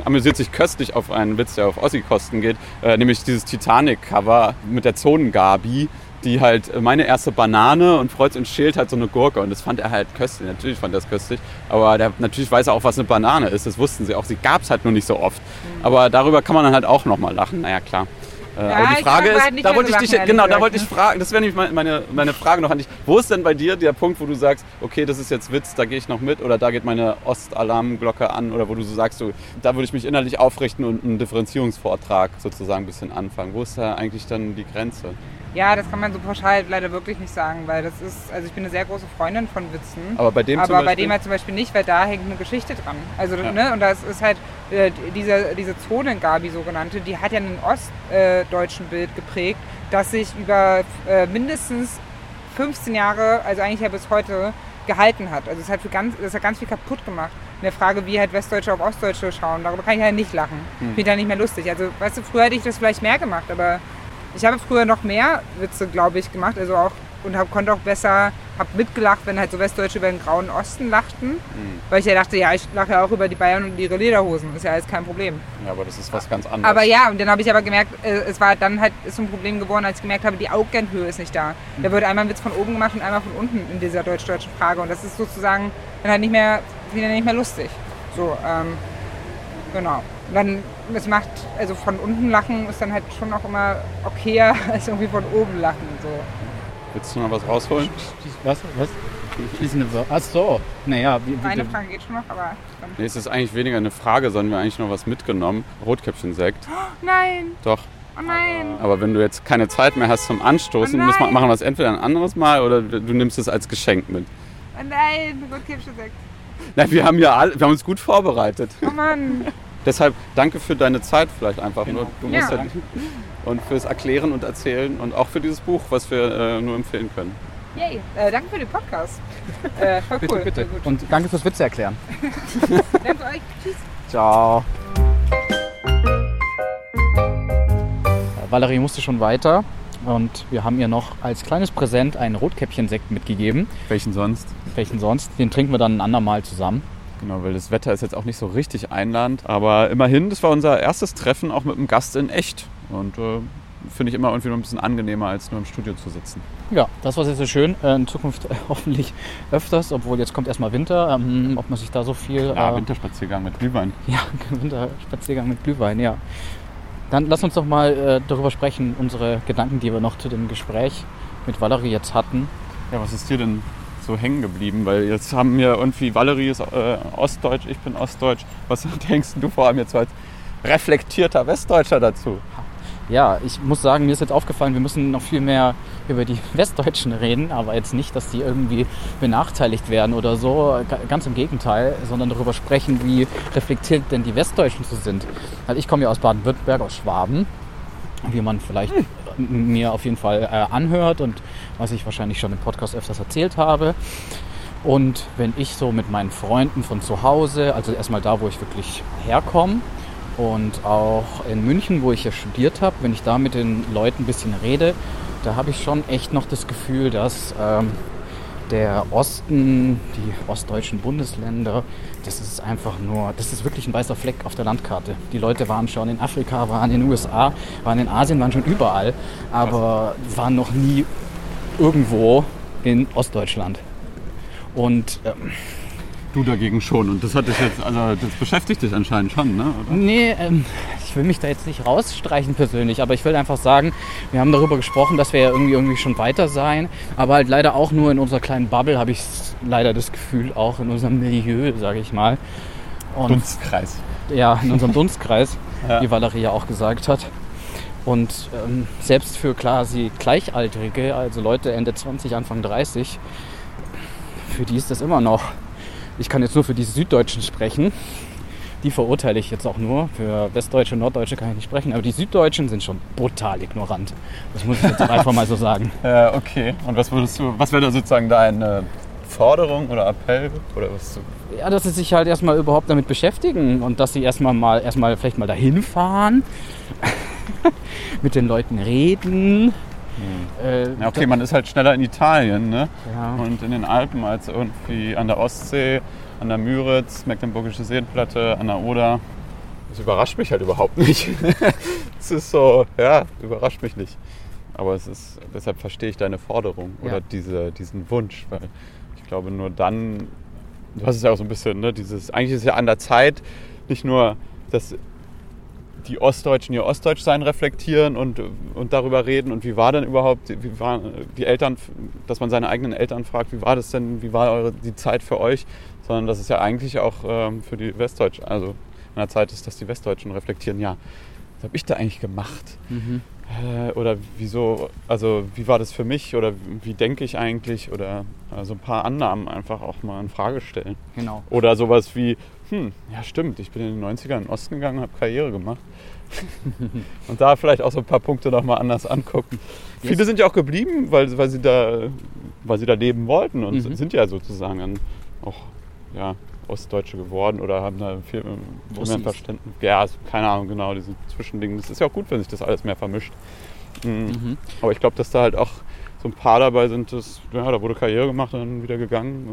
amüsiert sich köstlich auf einen Witz, der auf Ossi-Kosten geht, äh, nämlich dieses Titanic-Cover mit der Zonengabi, die halt äh, meine erste Banane und Freud und Schild halt so eine Gurke und das fand er halt köstlich. Natürlich fand er es köstlich, aber der, natürlich weiß er auch, was eine Banane ist. Das wussten sie auch. Sie gab es halt nur nicht so oft. Aber darüber kann man dann halt auch nochmal lachen. Naja, klar. Äh, Ja, aber die Frage ist, halt da wollte ich dich, genau, da wollte ich fragen, das wäre nämlich meine- meine, meine Frage noch an dich. Wo ist denn bei dir der Punkt, wo du sagst, okay, das ist jetzt Witz, da gehe ich noch mit oder da geht meine Ostalarmglocke an oder wo du so sagst, so, da würde ich mich innerlich aufrichten und einen Differenzierungsvortrag sozusagen ein bisschen anfangen. Wo ist da eigentlich dann die Grenze? Ja, das kann man so pauschal leider wirklich nicht sagen, weil das ist, also ich bin eine sehr große Freundin von Witzen. Aber bei dem zum aber bei Beispiel- dem halt zum Beispiel nicht, weil da hängt eine Geschichte dran. Also, Ja. ne, und das ist halt, äh, diese, diese Zonengabi sogenannte, die hat ja einen ostdeutschen Bild geprägt, das sich über äh, mindestens 15 Jahre, also eigentlich ja bis heute, gehalten hat. Also es hat, für ganz, das hat ganz viel kaputt gemacht. In der Frage, wie halt Westdeutsche auf Ostdeutsche schauen, darüber kann ich halt nicht lachen. Hm. Finde ich halt nicht mehr lustig. Also, weißt du, früher hätte ich das vielleicht mehr gemacht, aber ich habe früher noch mehr Witze, glaube ich, gemacht. Also auch und hab, konnte auch besser, habe mitgelacht, wenn halt so Westdeutsche über den grauen Osten lachten. Weil ich ja dachte, ja, ich lache ja auch über die Bayern und ihre Lederhosen. Ist ja alles kein Problem. Ja, aber das ist was ganz anderes. Aber ja, und dann habe ich aber gemerkt, äh, es war dann halt ist so ein Problem geworden, als ich gemerkt habe, die Augenhöhe ist nicht da. Da wird einmal ein Witz von oben gemacht und einmal von unten in dieser deutsch-deutschen Frage. Und das ist sozusagen dann halt nicht mehr, wieder nicht mehr lustig. So, ähm, genau. Und dann, es macht, also von unten lachen ist dann halt schon auch immer okayer als irgendwie von oben lachen. So. Willst du noch was rausholen? Was? Was? Schließende Wörter. Ach so. Naja, wie, wie, Meine Frage geht schon noch, aber Nee, es ist eigentlich weniger eine Frage, sondern wir haben eigentlich noch was mitgenommen. Rotkäppchen-Sekt. nein, Doch. oh nein. Aber wenn du jetzt keine Zeit mehr hast zum Anstoßen, Oh müssen wir nein. machen wir es entweder ein anderes Mal oder du nimmst es als Geschenk mit. Oh nein, Rotkäppchen sagt, Na, wir haben ja alle, wir haben uns gut vorbereitet. oh Mann. Deshalb danke für deine Zeit vielleicht einfach nur. Du Ja. musst ja. und fürs Erklären und Erzählen und auch für dieses Buch, was wir äh, nur empfehlen können. Yay. Äh, danke für den Podcast. Äh, voll bitte, cool. bitte. Und danke fürs Witze erklären. Danke euch. Tschüss. Ciao. Valerie musste schon weiter und wir haben ihr noch als kleines Präsent einen Rotkäppchen-Sekt mitgegeben. Welchen sonst? Welchen sonst? Den trinken wir dann ein andermal zusammen. Genau, weil das Wetter ist jetzt auch nicht so richtig einladend. Aber immerhin, das war unser erstes Treffen auch mit einem Gast in echt. Und äh, finde ich immer irgendwie noch ein bisschen angenehmer, als nur im Studio zu sitzen. Ja, das war sehr, sehr schön. Äh, in Zukunft äh, hoffentlich öfters, obwohl jetzt kommt erstmal Winter. Ähm, ob man sich da so viel. Ja, äh, Winterspaziergang mit Glühwein. Ja, Winterspaziergang mit Glühwein, ja. Dann lass uns doch mal äh, darüber sprechen, unsere Gedanken, die wir noch zu dem Gespräch mit Valerie jetzt hatten. Ja, was ist dir denn so hängen geblieben? Weil jetzt haben wir irgendwie, Valerie ist äh, Ostdeutsch, ich bin Ostdeutsch. Was denkst du vor allem jetzt als reflektierter Westdeutscher dazu? Ja, ich muss sagen, mir ist jetzt aufgefallen, wir müssen noch viel mehr über die Westdeutschen reden, aber jetzt nicht, dass die irgendwie benachteiligt werden oder so, Ga- ganz im Gegenteil, sondern darüber sprechen, wie reflektiert denn die Westdeutschen so sind. Weil ich komme ja aus Baden-Württemberg, aus Schwaben, wie man vielleicht mir auf jeden Fall äh, anhört und was ich wahrscheinlich schon im Podcast öfters erzählt habe. Und wenn ich so mit meinen Freunden von zu Hause, also erstmal da, wo ich wirklich herkomme, und auch in München, wo ich ja studiert habe, wenn ich da mit den Leuten ein bisschen rede, da habe ich schon echt noch das Gefühl, dass ähm, der Osten, die ostdeutschen Bundesländer, das ist einfach nur, das ist wirklich ein weißer Fleck auf der Landkarte. Die Leute waren schon in Afrika, waren in den USA, waren in Asien, waren schon überall, aber waren noch nie irgendwo in Ostdeutschland. Und ähm, Du dagegen schon. Und das hat dich jetzt, also das beschäftigt dich anscheinend schon, ne? Oder? Nee, ähm, ich will mich da jetzt nicht rausstreichen persönlich, aber ich will einfach sagen, wir haben darüber gesprochen, dass wir ja irgendwie, irgendwie schon weiter sein, aber halt leider auch nur in unserer kleinen Bubble habe ich leider das Gefühl, auch in unserem Milieu, sage ich mal. Und Dunstkreis. ja, in unserem Dunstkreis, Ja. wie Valerie ja auch gesagt hat. Und ähm, selbst für quasi Gleichaltrige, also Leute Ende 20, Anfang 30, für die ist das immer noch. Ich kann jetzt nur für die Süddeutschen sprechen. Die verurteile ich jetzt auch nur. Für Westdeutsche und Norddeutsche kann ich nicht sprechen. Aber die Süddeutschen sind schon brutal ignorant. Das muss ich jetzt einfach mal so sagen. Ja, okay. Und was würdest du, was wäre da sozusagen deine Forderung oder Appell? Oder was du, Ja, dass sie sich halt erstmal überhaupt damit beschäftigen und dass sie erstmal mal erstmal vielleicht mal dahin fahren, mit den Leuten reden. Äh, ja, okay, man ist halt schneller in Italien, ne? Ja. Und in den Alpen als irgendwie an der Ostsee, an der Müritz, Mecklenburgische Seenplatte, an der Oder. Das überrascht mich halt überhaupt nicht. Es ist so, ja, überrascht mich nicht. Aber es ist, deshalb verstehe ich deine Forderung Ja. oder diese, diesen Wunsch, weil ich glaube, nur dann, du hast es ja auch so ein bisschen, ne, dieses, eigentlich ist es ja an der Zeit, nicht nur, dass die Ostdeutschen ihr Ostdeutschsein reflektieren und, und darüber reden und wie war denn überhaupt, wie waren die Eltern, dass man seine eigenen Eltern fragt, wie war das denn, wie war eure, die Zeit für euch, sondern dass es ja eigentlich auch ähm, für die Westdeutschen, also an der Zeit ist, dass die Westdeutschen reflektieren, ja, was habe ich da eigentlich gemacht? Mhm. Äh, oder wieso, also wie war das für mich oder wie denke ich eigentlich oder äh, so ein paar Annahmen einfach auch mal in Frage stellen. Genau. Oder sowas wie, hm, ja stimmt, ich bin in den 90ern in den Osten gegangen und habe Karriere gemacht. und da vielleicht auch so ein paar Punkte nochmal anders angucken. Yes. Viele sind ja auch geblieben, weil, weil, sie, da, weil sie da leben wollten und Mhm. sind ja sozusagen dann auch ja, Ostdeutsche geworden oder haben da viel viel mehr Ossis. Verständnis. Ja, also keine Ahnung, genau, diese Zwischendinge. Das ist ja auch gut, wenn sich das alles mehr vermischt. Mhm. Mhm. Aber ich glaube, dass da halt auch so ein paar dabei sind, das, ja, da wurde Karriere gemacht und dann wieder gegangen.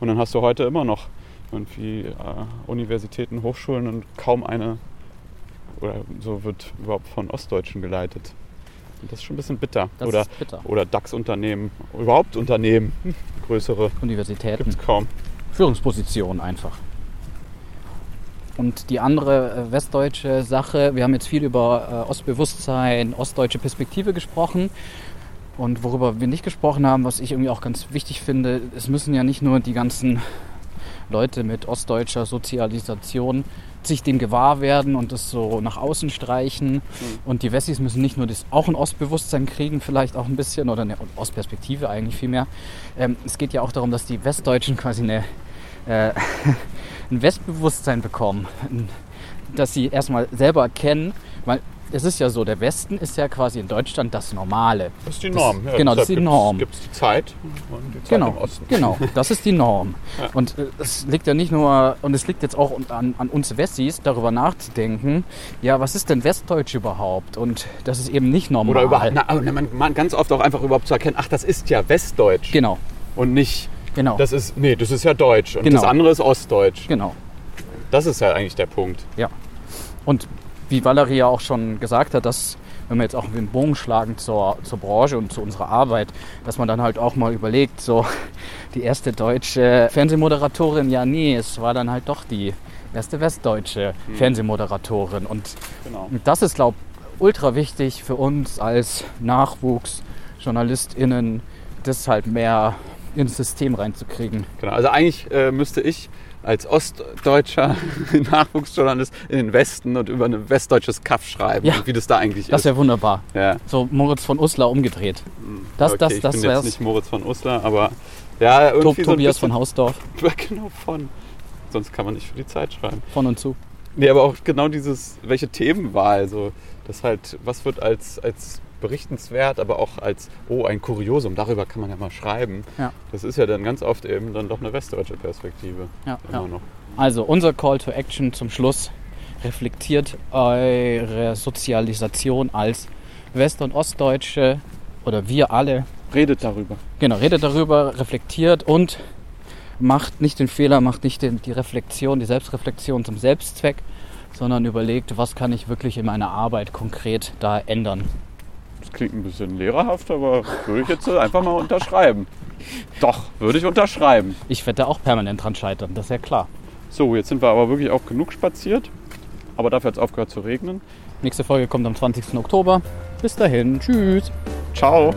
Und dann hast du heute immer noch irgendwie äh, Universitäten, Hochschulen und kaum eine oder so wird überhaupt von Ostdeutschen geleitet. Und das ist schon ein bisschen bitter. Das oder ist bitter. oder DAX-Unternehmen, überhaupt Unternehmen, hm, größere Universitäten. es kaum. Führungsposition einfach. Und die andere äh, westdeutsche Sache, wir haben jetzt viel über äh, Ostbewusstsein, ostdeutsche Perspektive gesprochen. Und worüber wir nicht gesprochen haben, was ich irgendwie auch ganz wichtig finde, es müssen ja nicht nur die ganzen Leute mit ostdeutscher Sozialisation sich dem gewahr werden und das so nach außen streichen. Und die Wessis müssen nicht nur das, auch ein Ostbewusstsein kriegen, vielleicht auch ein bisschen, oder eine Ostperspektive eigentlich vielmehr. Ähm, es geht ja auch darum, dass die Westdeutschen quasi eine, äh, ein Westbewusstsein bekommen. Dass sie erstmal selber erkennen, weil es ist ja so, der Westen ist ja quasi in Deutschland das Normale. Das ist die Das- Norm. genau, das ist die Norm. Gibt es die Zeit und die Zeit Genau, im Osten. genau, das ist die Norm. Ja. Und äh, es liegt ja nicht nur, und es liegt jetzt auch an, an uns Wessis, darüber nachzudenken, ja, was ist denn Westdeutsch überhaupt? Und das ist eben nicht normal. Oder überhaupt, na, na, man, man ganz oft auch einfach überhaupt zu erkennen, ach, das ist ja Westdeutsch. Genau, Und nicht, genau, das ist, nee, das ist ja Deutsch und Genau. das andere ist Ostdeutsch. genau, Das ist ja eigentlich der Punkt. ja. Und wie Valerie ja auch schon gesagt hat, dass wenn wir jetzt auch den Bogen schlagen zur, zur Branche und zu unserer Arbeit, dass man dann halt auch mal überlegt, so die erste deutsche Fernsehmoderatorin, ja nee, es war dann halt doch die erste westdeutsche Hm. Fernsehmoderatorin. Und Genau. das ist, glaube ich, ultra wichtig für uns als NachwuchsjournalistInnen, das halt mehr ins System reinzukriegen. Genau, also eigentlich äh, müsste ich als ostdeutscher Nachwuchsjournalist in den Westen und über ein westdeutsches Kaff schreiben, Ja. wie das da eigentlich Das ist. wäre wunderbar. Ja. So Moritz von Uslar umgedreht. Das, okay, das, ich das bin jetzt wär's. nicht Moritz von Uslar, aber ja, Tob, irgendwie so ein Tobias bisschen, von Hausdorf, Genau, von. Sonst kann man nicht für die Zeit schreiben. von und zu. Nee, aber auch genau dieses, welche Themenwahl, so, das halt, was wird als, als berichtenswert, aber auch als, oh, ein Kuriosum, darüber kann man ja mal schreiben. Ja. Das ist ja dann ganz oft eben dann doch eine westdeutsche Perspektive. Ja, Immer ja. noch. Also unser Call to Action zum Schluss reflektiert eure Sozialisation als West- und Ostdeutsche oder wir alle. Redet darüber. Genau, redet darüber, reflektiert und macht nicht den Fehler, macht nicht den, die Reflexion, die Selbstreflexion zum Selbstzweck, sondern überlegt, was kann ich wirklich in meiner Arbeit konkret da ändern. Klingt ein bisschen lehrerhaft, aber würde ich jetzt einfach mal unterschreiben. Doch, würde ich unterschreiben. Ich werde da auch permanent dran scheitern, das ist ja klar. So, jetzt sind wir aber wirklich auch genug spaziert. Aber dafür hat es aufgehört zu regnen. Nächste Folge kommt am 20. Oktober. Bis dahin, tschüss. Ciao.